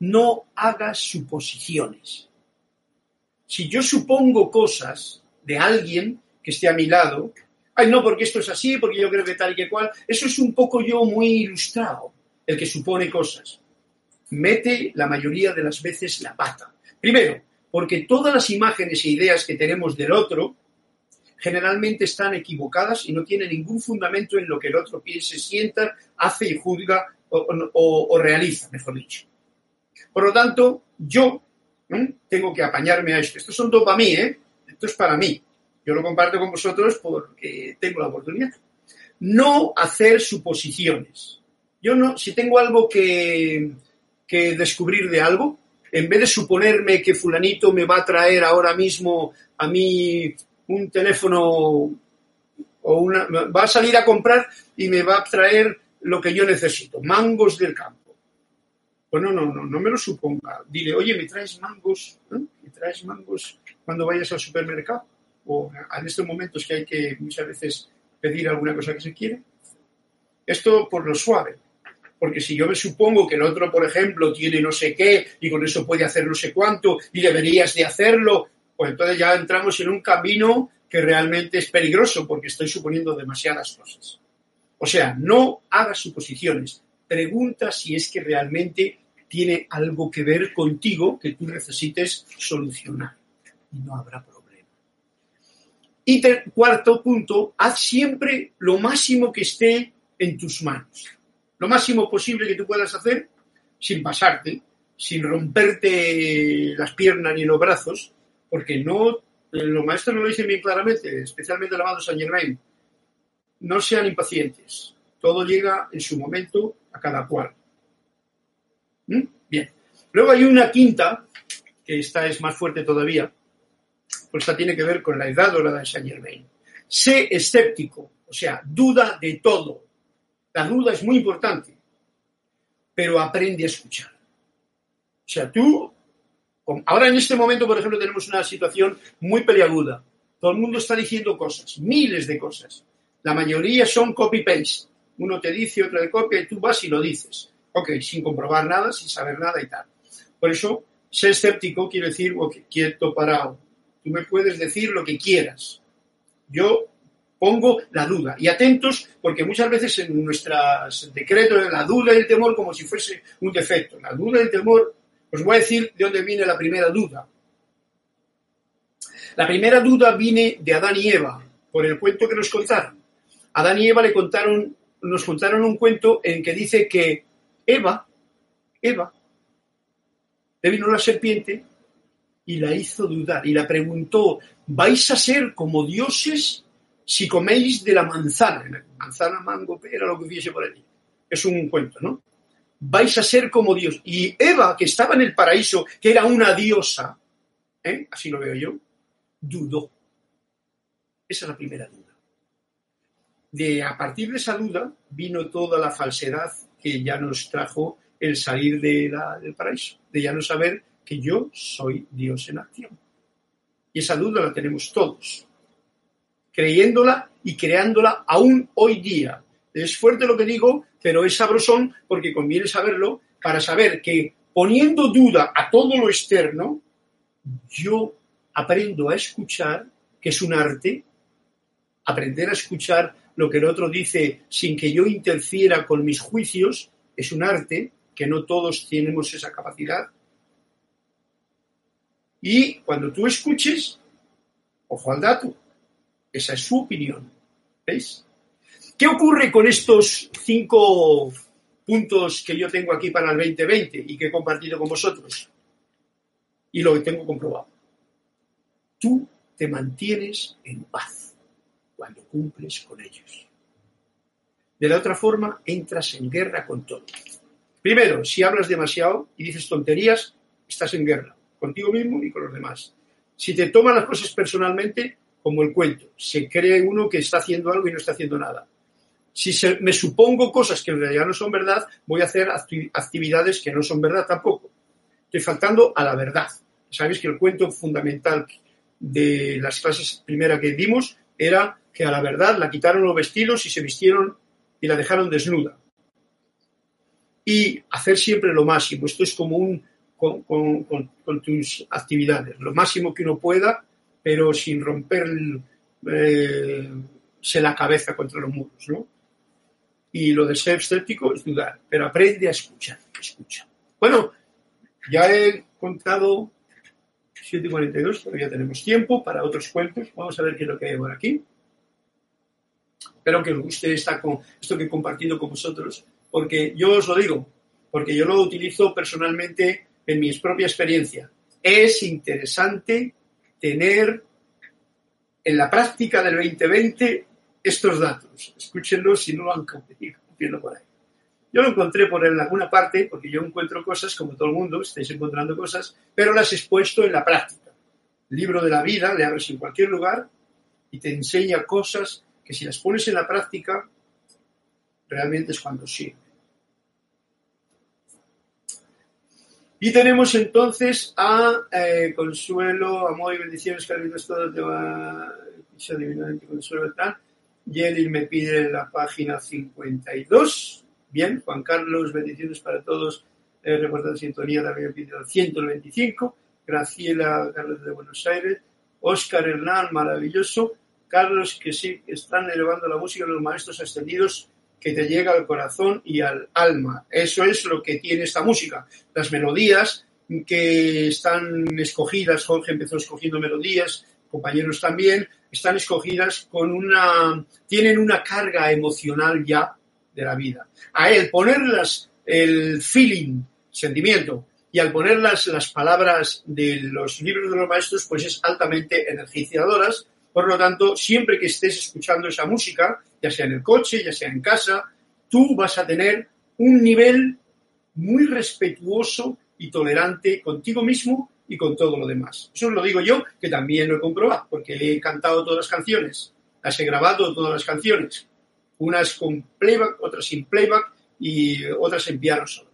No hagas suposiciones. Si yo supongo cosas de alguien que esté a mi lado, ay, no, porque esto es así, porque yo creo que tal y que cual, eso es un poco yo muy ilustrado, el que supone cosas mete la mayoría de las veces la pata. Primero, porque todas las imágenes e ideas que tenemos del otro generalmente están equivocadas y no tienen ningún fundamento en lo que el otro piense, sienta, hace y juzga o, realiza, mejor dicho. Por lo tanto, yo tengo que apañarme a esto. Esto son todo para mí, ¿eh? Esto es para mí. Yo lo comparto con vosotros porque tengo la oportunidad. No hacer suposiciones. Yo no, si tengo algo que, que descubrir de algo, en vez de suponerme que fulanito me va a traer ahora mismo a mí un teléfono o una, va a salir a comprar y me va a traer lo que yo necesito, mangos del campo. Pues no, no, no, no me lo suponga. Dile, oye, ¿me traes mangos? ¿Eh? ¿Me traes mangos cuando vayas al supermercado? O en estos momentos que hay que muchas veces pedir alguna cosa que se quiere. Esto por lo suave. Porque si yo me supongo que el otro, por ejemplo, tiene no sé qué y con eso puede hacer no sé cuánto y deberías de hacerlo, pues entonces ya entramos en un camino que realmente es peligroso porque estoy suponiendo demasiadas cosas. O sea, no hagas suposiciones. Pregunta si es que realmente tiene algo que ver contigo que tú necesites solucionar. Y no habrá problema. Y cuarto punto, haz siempre lo máximo que esté en tus manos lo máximo posible que tú puedas hacer sin pasarte, sin romperte las piernas ni los brazos, porque no, los maestros lo dicen bien claramente, especialmente el amado Saint Germain, no sean impacientes, todo llega en su momento a cada cual. ¿Mm? Bien. Luego hay una quinta, que esta es más fuerte todavía, pues esta tiene que ver con la edad dorada de Saint Germain. Sé escéptico, o sea, duda de todo, la duda es muy importante, pero aprende a escuchar. O sea, tú Ahora en este momento, por ejemplo, tenemos una situación muy peliaguda. Todo el mundo está diciendo cosas, miles de cosas. La mayoría son copy-paste. Uno te dice, otro te copia y tú vas y lo dices. Ok, sin comprobar nada, sin saber nada y tal. Por eso, ser escéptico quiere decir, ok, quieto, parado. Tú me puedes decir lo que quieras. Yo pongo la duda. Y atentos, porque muchas veces en nuestros decretos, la duda y el temor como si fuese un defecto. La duda y el temor, os voy a decir de dónde viene la primera duda. La primera duda viene de Adán y Eva, por el cuento que nos contaron. Adán y Eva le contaron, nos contaron un cuento en que dice que Eva, Eva, le vino la serpiente y la hizo dudar y la preguntó, ¿vais a ser como dioses si coméis de la manzana? Manzana, mango, pera, lo que hubiese por allí. Es un cuento, ¿no? Vais a ser como Dios. Y Eva, que estaba en el paraíso, que era una diosa, ¿eh? así lo veo yo, dudó. Esa es la primera duda. De, a partir de esa duda vino toda la falsedad que ya nos trajo el salir de del paraíso, de ya no saber que yo soy Dios en acción. Y esa duda la tenemos todos, creyéndola y creándola aún hoy día. Es fuerte lo que digo, pero es sabrosón porque conviene saberlo para saber que poniendo duda a todo lo externo, yo aprendo a escuchar, que es un arte, aprender a escuchar lo que el otro dice sin que yo interfiera con mis juicios, es un arte, que no todos tenemos esa capacidad. Y cuando tú escuches, ojo al dato, esa es su opinión. ¿Veis? ¿Qué ocurre con estos cinco puntos que yo tengo aquí para el 2020 y que he compartido con vosotros? Y lo tengo comprobado tú te mantienes en paz cuando cumples con ellos. De la otra forma, entras en guerra con todo. Primero, si hablas demasiado y dices tonterías, estás en guerra, contigo mismo y con los demás. Si te toman las cosas personalmente, como el cuento, se cree uno que está haciendo algo y no está haciendo nada. Si me supongo cosas que en realidad no son verdad, voy a hacer actividades que no son verdad tampoco. Estoy faltando a la verdad. Sabes que el cuento fundamental de las clases primera que dimos era que a la verdad la quitaron los vestidos y se vistieron y la dejaron desnuda. Y hacer siempre lo máximo. Esto es como un con, tus actividades. Lo máximo que uno pueda, pero sin romper eh, la cabeza contra los muros. ¿no? Y lo de ser escéptico es dudar, pero aprende a escuchar. Escucha. Bueno, ya he contado 7.42, todavía tenemos tiempo para otros cuentos. Vamos a ver qué es lo que hay por aquí. Espero que os guste esta, esto que he compartido con vosotros, porque yo os lo digo, porque yo lo utilizo personalmente en mi propia experiencia. Es interesante tener en la práctica del 2020 estos datos. Escúchenlos si no lo han copiado por ahí. Yo lo encontré por en alguna parte, porque yo encuentro cosas, como todo el mundo, estáis encontrando cosas, pero las he expuesto en la práctica. Libro de la vida, le abres en cualquier lugar y te enseña cosas que si las pones en la práctica, realmente es cuando sirve. Y tenemos entonces a eh, Consuelo, amor y bendiciones, Carlitos, todo te va divinamente consuelo, tal. Jenny me pide la página 52. Bien, Juan Carlos, bendiciones para todos. Eh, sintonía también pidió 125. Graciela, Carlos de Buenos Aires. Oscar Hernán, maravilloso. Carlos, que sí, están elevando la música de los maestros ascendidos que te llega al corazón y al alma. Eso es lo que tiene esta música. Las melodías que están escogidas, Jorge empezó escogiendo melodías, compañeros también, están escogidas con una, tienen una carga emocional ya de la vida. A él ponerlas el feeling, sentimiento, y al ponerlas las palabras de los libros de los maestros, pues es altamente energizadoras. Por lo tanto, siempre que estés escuchando esa música, ya sea en el coche, ya sea en casa, tú vas a tener un nivel muy respetuoso y tolerante contigo mismo y con todo lo demás. Eso lo digo yo, que también lo he comprobado, porque he cantado todas las canciones, las he grabado todas las canciones unas con playback, otras sin playback y otras en piano solo.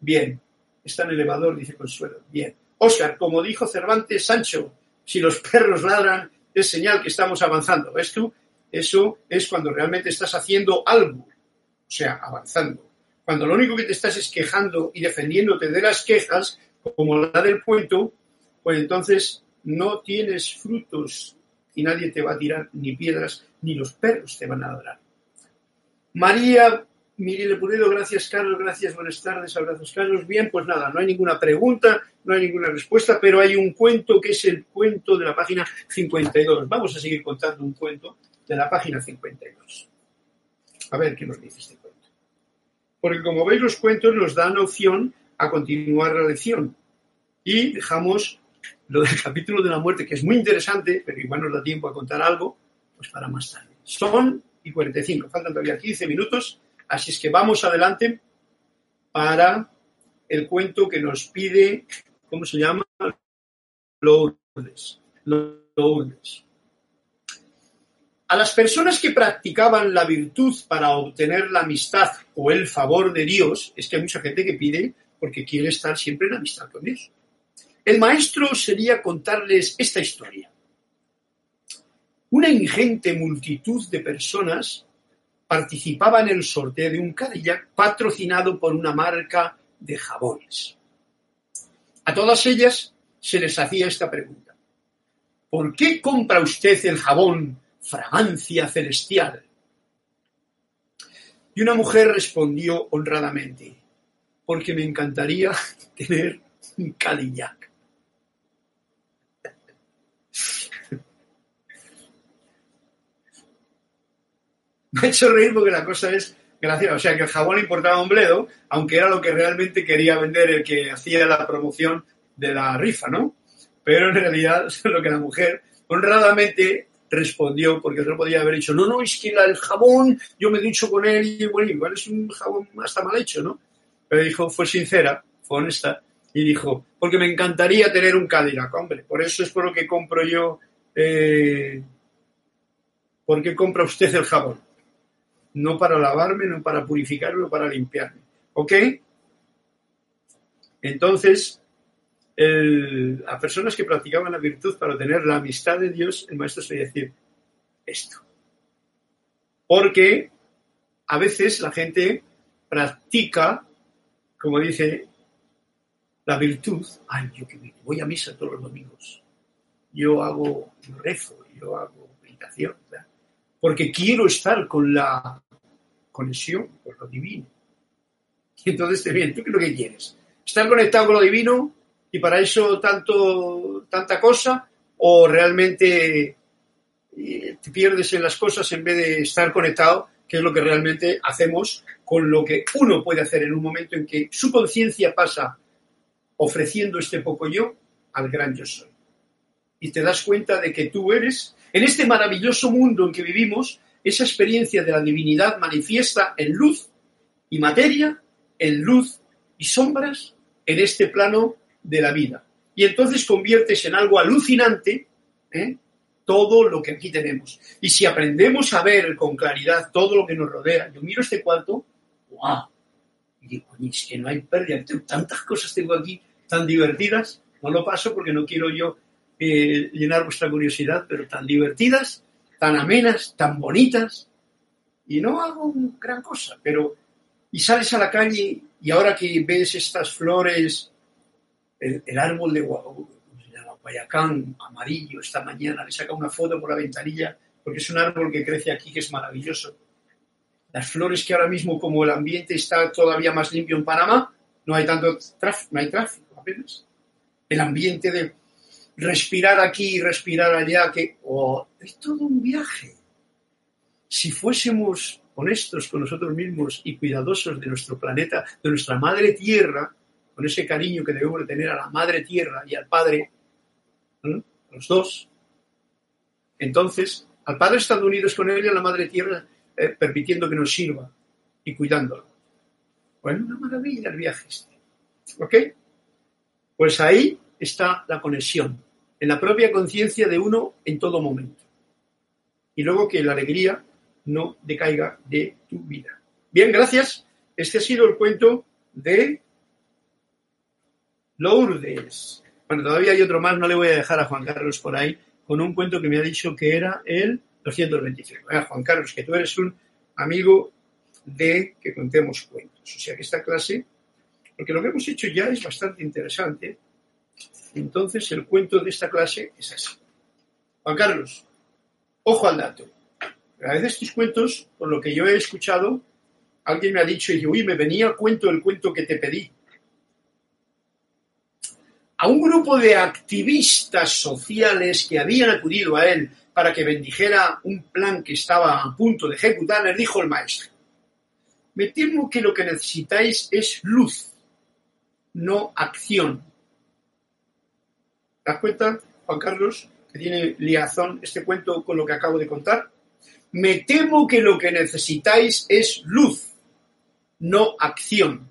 Bien, está en elevador, dice Consuelo. Bien. Oscar, como dijo Cervantes, Sancho, si los perros ladran es señal que estamos avanzando. ¿Ves tú? Eso es cuando realmente estás haciendo algo, o sea, avanzando. Cuando lo único que te estás es quejando y defendiéndote de las quejas, como la del cuento, pues entonces no tienes frutos y nadie te va a tirar ni piedras, ni los perros te van a ladrar. María Mirile Pulido, gracias Carlos, gracias, buenas tardes, abrazos Carlos. Bien, pues nada, no hay ninguna pregunta, no hay ninguna respuesta, pero hay un cuento que es el cuento de la página 52. Vamos a seguir contando un cuento de la página 52. A ver qué nos dice este cuento. Porque como veis, los cuentos nos dan opción a continuar la lección. Y dejamos lo del capítulo de la muerte, que es muy interesante, pero igual nos da tiempo a contar algo, pues para más tarde. Son y 45, faltan todavía 15 minutos, así es que vamos adelante para el cuento que nos pide, ¿cómo se llama? Lourdes. Lourdes. A las personas que practicaban la virtud para obtener la amistad o el favor de Dios, es que hay mucha gente que pide porque quiere estar siempre en amistad con Dios. El maestro sería contarles esta historia. Una ingente multitud de personas participaba en el sorteo de un Cadillac patrocinado por una marca de jabones. A todas ellas se les hacía esta pregunta. ¿Por qué compra usted el jabón fragancia celestial? Y una mujer respondió honradamente, porque me encantaría tener un Cadillac. me ha hecho reír porque la cosa es graciosa. O sea, que el jabón importaba un bledo, aunque era lo que realmente quería vender el que hacía la promoción de la rifa, ¿no? Pero en realidad lo que la mujer honradamente respondió, porque otro podía haber dicho, no, no, es que el jabón, yo me he dicho con él y bueno, igual es un jabón hasta mal hecho, ¿no? Pero dijo, fue sincera, fue honesta, y dijo, porque me encantaría tener un Cadillac, hombre, por eso es por lo que compro yo, eh, ¿por qué compra usted el jabón? no para lavarme, no para purificarme, no para limpiarme. ¿Ok? Entonces, a personas que practicaban la virtud para tener la amistad de Dios, el maestro se decir esto. Porque a veces la gente practica, como dice, la virtud. Ay, yo que voy a misa todos los domingos. Yo hago, rezo, yo hago meditación. Porque quiero estar con la conexión con lo divino. Y entonces, bien, ¿tú qué es lo que quieres? ¿Estar conectado con lo divino y para eso tanto, tanta cosa? ¿O realmente eh, te pierdes en las cosas en vez de estar conectado, que es lo que realmente hacemos con lo que uno puede hacer en un momento en que su conciencia pasa ofreciendo este poco yo al gran yo soy. Y te das cuenta de que tú eres, en este maravilloso mundo en que vivimos, esa experiencia de la divinidad manifiesta en luz y materia, en luz y sombras, en este plano de la vida. Y entonces conviertes en algo alucinante ¿eh? todo lo que aquí tenemos. Y si aprendemos a ver con claridad todo lo que nos rodea, yo miro este cuarto, Y digo, es que no hay pérdida, tantas cosas tengo aquí tan divertidas, no lo paso porque no quiero yo eh, llenar vuestra curiosidad, pero tan divertidas tan amenas, tan bonitas, y no hago gran cosa, pero y sales a la calle y ahora que ves estas flores, el, árbol de Guayacán amarillo esta mañana, le saca una foto por la ventanilla, porque es un árbol que crece aquí que es maravilloso. Las flores que ahora mismo, como el ambiente está todavía más limpio en Panamá, no hay tanto tráfico, no hay tráfico apenas. El ambiente de respirar aquí y respirar allá, que oh, es todo un viaje. Si fuésemos honestos con nosotros mismos y cuidadosos de nuestro planeta, de nuestra madre tierra, con ese cariño que debemos tener a la madre tierra y al padre, los dos, entonces, al padre estando unidos con él y a la madre tierra, eh, permitiendo que nos sirva y cuidándolo. Bueno, una maravilla el viaje este. ¿Ok? Pues ahí está la conexión, en la propia conciencia de uno en todo momento. Y luego que la alegría no decaiga de tu vida. Bien, gracias. Este ha sido el cuento de Lourdes. Bueno, todavía hay otro más, no le voy a dejar a Juan Carlos por ahí, con un cuento que me ha dicho que era el 225. Juan Carlos, que tú eres un amigo de que contemos cuentos. O sea que esta clase, porque lo que hemos hecho ya es bastante interesante, entonces el cuento de esta clase es así. Juan Carlos, ojo al dato. A veces tus cuentos, por lo que yo he escuchado, alguien me ha dicho, y uy, me venía cuento el cuento que te pedí. A un grupo de activistas sociales que habían acudido a él para que bendijera un plan que estaba a punto de ejecutar, le dijo el maestro, me temo que lo que necesitáis es luz, no acción. ¿Te das cuenta, Juan Carlos, que tiene liazón este cuento con lo que acabo de contar? Me temo que lo que necesitáis es luz, no acción.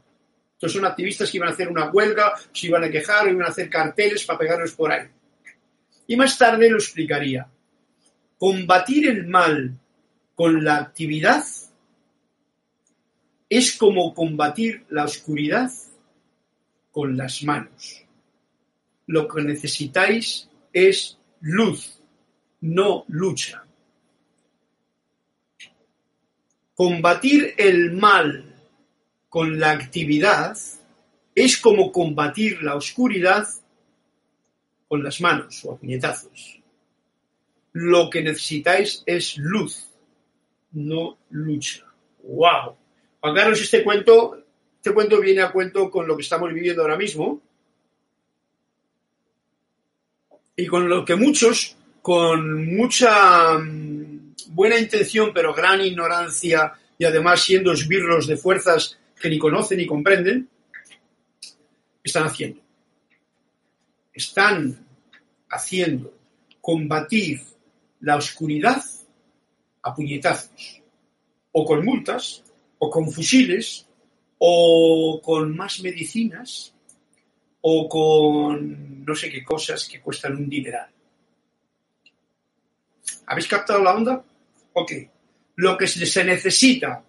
Estos son activistas que iban a hacer una huelga, se iban a quejar, iban a hacer carteles para pegarlos por ahí. Y más tarde lo explicaría. Combatir el mal con la actividad es como combatir la oscuridad con las manos. Lo que necesitáis es luz, no lucha. Combatir el mal con la actividad es como combatir la oscuridad con las manos o a puñetazos. Lo que necesitáis es luz, no lucha. ¡Wow! Juan Carlos, este cuento, este cuento viene a cuento con lo que estamos viviendo ahora mismo y con lo que muchos, con mucha mm, buena intención, pero gran ignorancia y además siendo esbirros de fuerzas que ni conocen ni comprenden, están haciendo. Están haciendo combatir la oscuridad a puñetazos o con multas o con fusiles, o con más medicinas, o con no sé qué cosas que cuestan un dineral. ¿Habéis captado la onda? Ok. Lo que se necesita,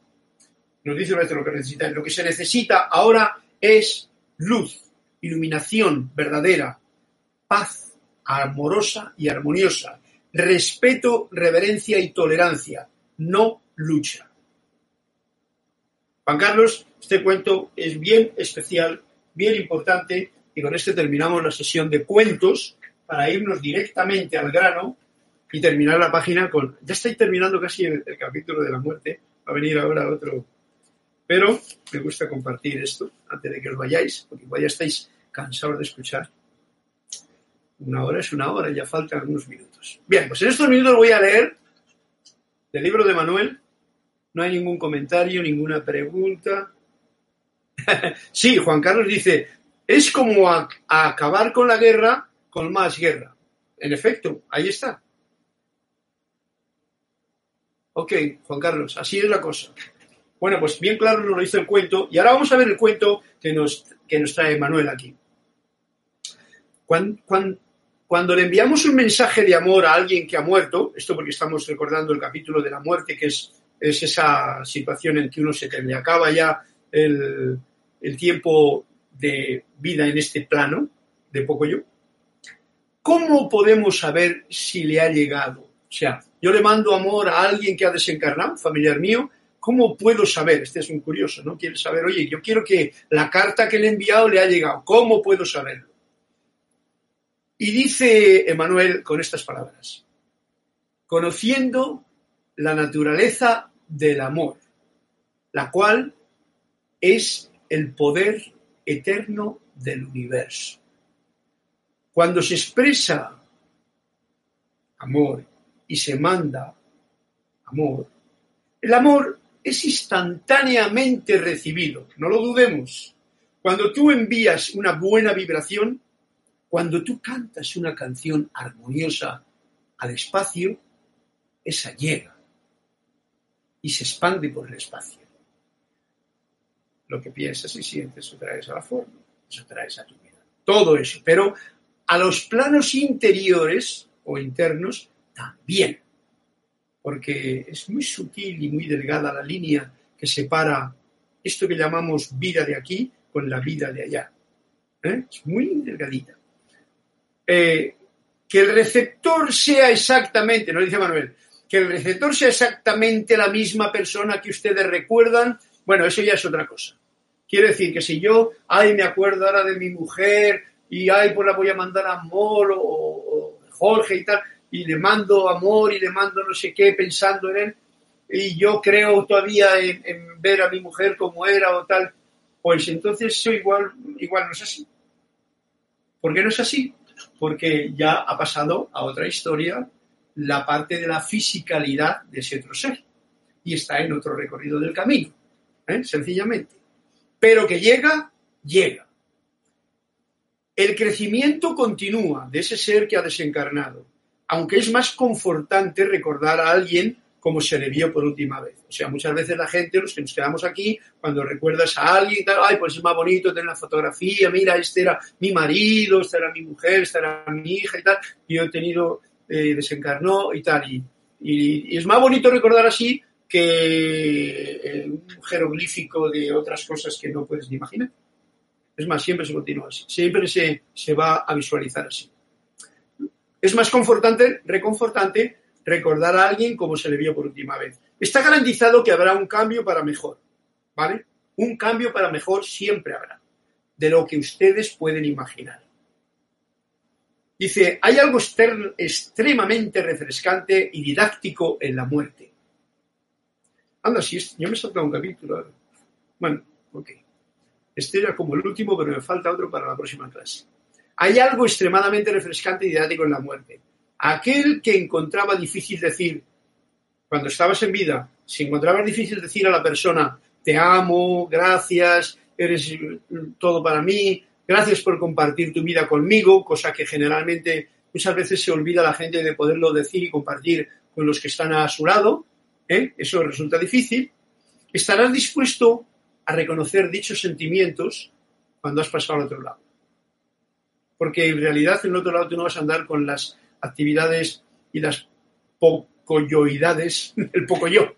nos dice nuestro lo que necesita, lo que se necesita ahora es luz, iluminación verdadera, paz amorosa y armoniosa, respeto, reverencia y tolerancia, no lucha. Juan Carlos, este cuento es bien especial, bien importante, y con este terminamos la sesión de cuentos para irnos directamente al grano y terminar la página con... Ya estoy terminando casi el, capítulo de la muerte, va a venir ahora otro... Pero me gusta compartir esto antes de que os vayáis, porque igual ya estáis cansados de escuchar. Una hora es una hora, ya faltan algunos minutos. Bien, pues en estos minutos voy a leer del libro de Manuel, no hay ningún comentario, ninguna pregunta. sí, Juan Carlos dice, es como acabar con la guerra con más guerra. En efecto, ahí está. Ok, Juan Carlos, así es la cosa. Bueno, pues bien claro lo hizo el cuento y ahora vamos a ver el cuento que nos, que nos trae Manuel aquí. Cuando, le enviamos un mensaje de amor a alguien que ha muerto, esto porque estamos recordando el capítulo de la muerte, que es es esa situación en que uno se le acaba ya el, tiempo de vida en este plano de poco yo. ¿Cómo podemos saber si le ha llegado? O sea, yo le mando amor a alguien que ha desencarnado, familiar mío, ¿cómo puedo saber? Este es un curioso, ¿no? Quiere saber, oye, yo quiero que la carta que le he enviado le ha llegado. ¿Cómo puedo saberlo? Y dice Emanuel con estas palabras, conociendo la naturaleza del amor, la cual es el poder eterno del universo. Cuando se expresa amor y se manda amor, el amor es instantáneamente recibido, no lo dudemos. Cuando tú envías una buena vibración, cuando tú cantas una canción armoniosa al espacio, esa llega y se expande por el espacio. Lo que piensas y sientes, eso traes a la forma, eso traes a tu vida. Todo eso, pero a los planos interiores o internos también, porque es muy sutil y muy delgada la línea que separa esto que llamamos vida de aquí con la vida de allá. ¿eh? Es muy delgadita. Eh, que el receptor sea exactamente, no dice Manuel, que el receptor sea exactamente la misma persona que ustedes recuerdan, bueno, eso ya es otra cosa. Quiere decir que si yo, ay, me acuerdo ahora de mi mujer y ay, pues la voy a mandar amor o, o Jorge y tal, y le mando amor y le mando no sé qué pensando en él, y yo creo todavía en, ver a mi mujer como era o tal, pues entonces eso igual, igual no es así. ¿Por qué no es así? Porque ya ha pasado a otra historia la parte de la fisicalidad de ese otro ser y está en otro recorrido del camino, ¿eh? sencillamente. Pero que llega, llega. El crecimiento continúa de ese ser que ha desencarnado, aunque es más confortante recordar a alguien como se le vio por última vez. O sea, muchas veces la gente, los que nos quedamos aquí, cuando recuerdas a alguien y tal, ay, pues es más bonito tener la fotografía, mira, este era mi marido, esta era mi mujer, esta era mi hija y tal, y yo he tenido, eh, desencarnó y tal. Y, y, es más bonito recordar así que eh, un jeroglífico de otras cosas que no puedes ni imaginar. Es más, siempre se continúa así, siempre se, se va a visualizar así. Es más confortante, reconfortante recordar a alguien como se le vio por última vez. Está garantizado que habrá un cambio para mejor, ¿vale? Un cambio para mejor siempre habrá, de lo que ustedes pueden imaginar. Dice, hay algo extremadamente refrescante y didáctico en la muerte. Anda, sí, yo me he saltado un capítulo. Bueno, ok. Este era como el último, pero me falta otro para la próxima clase. Hay algo extremadamente refrescante y didáctico en la muerte. Aquel que encontraba difícil decir, cuando estabas en vida, si encontrabas difícil decir a la persona, te amo, gracias, eres todo para mí, gracias por compartir tu vida conmigo, cosa que generalmente muchas veces se olvida la gente de poderlo decir y compartir con los que están a su lado, ¿eh? eso resulta difícil, estarás dispuesto a reconocer dichos sentimientos cuando has pasado al otro lado. Porque en realidad en el otro lado tú no vas a andar con las actividades y las pocoyoidades el poco yo,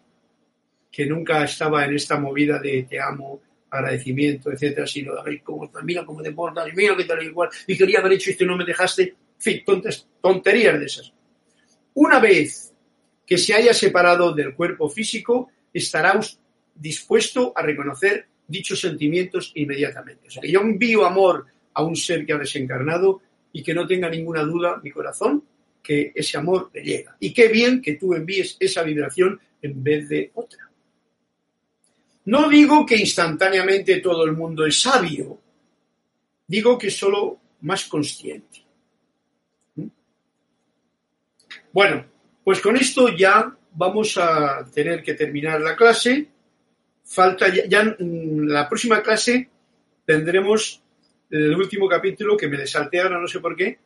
que nunca estaba en esta movida de te amo, agradecimiento, etcétera, sino de cómo, mira cómo te portas, mira qué tal y igual, y quería haber hecho esto y no me dejaste, en fin, tonterías de esas. Una vez que se haya separado del cuerpo físico, estará dispuesto a reconocer dichos sentimientos inmediatamente. O sea, que yo envío amor a un ser que ha desencarnado y que no tenga ninguna duda mi corazón que ese amor le llega. Y qué bien que tú envíes esa vibración en vez de otra. No digo que instantáneamente todo el mundo es sabio, digo que solo más consciente. ¿Mm? Bueno, pues con esto ya vamos a tener que terminar la clase. Falta ya, en la próxima clase tendremos el último capítulo que me desalté ahora, no sé por qué,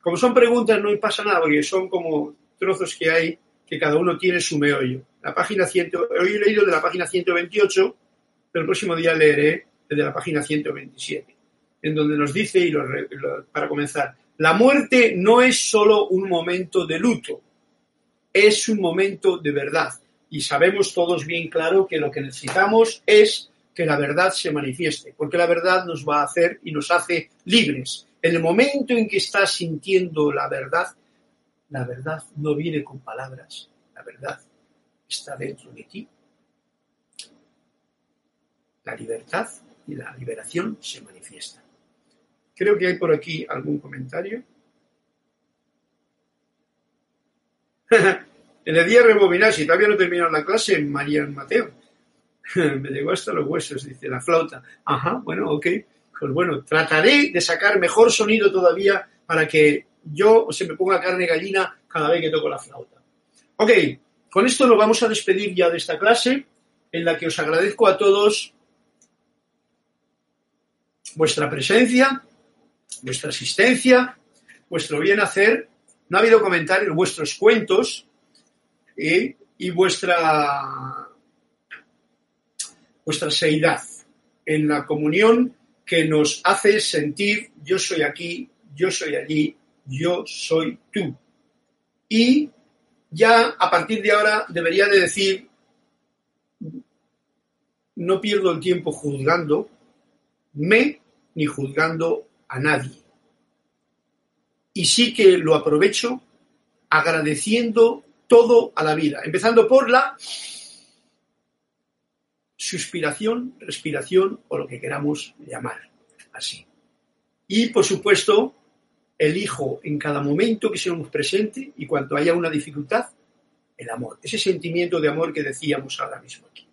como son preguntas, no pasa nada, porque son como trozos que hay que cada uno tiene su meollo. La página 100, hoy he leído de la página 128, pero el próximo día leeré de la página 127, en donde nos dice, y para comenzar, la muerte no es solo un momento de luto, es un momento de verdad. Y sabemos todos bien claro que lo que necesitamos es que la verdad se manifieste, porque la verdad nos va a hacer y nos hace libres. El momento en que estás sintiendo la verdad, la verdad no viene con palabras, la verdad está dentro de ti. La libertad y la liberación se manifiestan. Creo que hay por aquí algún comentario. en el día rebobinar, si todavía no terminado la clase, María Mateo. me llegó hasta los huesos, dice la flauta. Ajá, bueno, ok. Pues bueno, trataré de sacar mejor sonido todavía para que yo se me ponga carne gallina cada vez que toco la flauta. Ok, con esto nos vamos a despedir ya de esta clase, en la que os agradezco a todos vuestra presencia, vuestra asistencia, vuestro bien hacer. No ha habido comentarios, vuestros cuentos eh, y vuestra vuestra seidad en la comunión que nos hace sentir yo soy aquí, yo soy allí, yo soy tú. Y ya a partir de ahora debería de decir, no pierdo el tiempo juzgando me ni juzgando a nadie. y sí que lo aprovecho agradeciendo todo a la vida, empezando por la suspiración, respiración o lo que queramos llamar así. Y por supuesto, elijo en cada momento que seamos presente y cuando haya una dificultad, el amor, ese sentimiento de amor que decíamos ahora mismo aquí.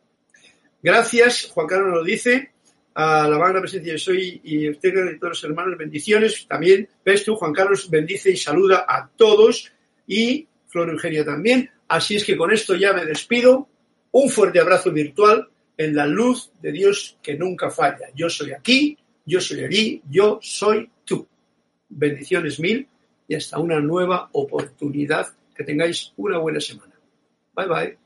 Gracias, Juan Carlos lo dice, a la magna presencia de soy y usted y todos los hermanos, bendiciones. También, ves Juan Carlos bendice y saluda a todos y Flor Eugenia también. Así es que con esto ya me despido. Un fuerte abrazo virtual en la luz de Dios que nunca falla. Yo soy aquí, yo soy allí, yo soy tú. Bendiciones mil y hasta una nueva oportunidad. Que tengáis una buena semana. Bye bye.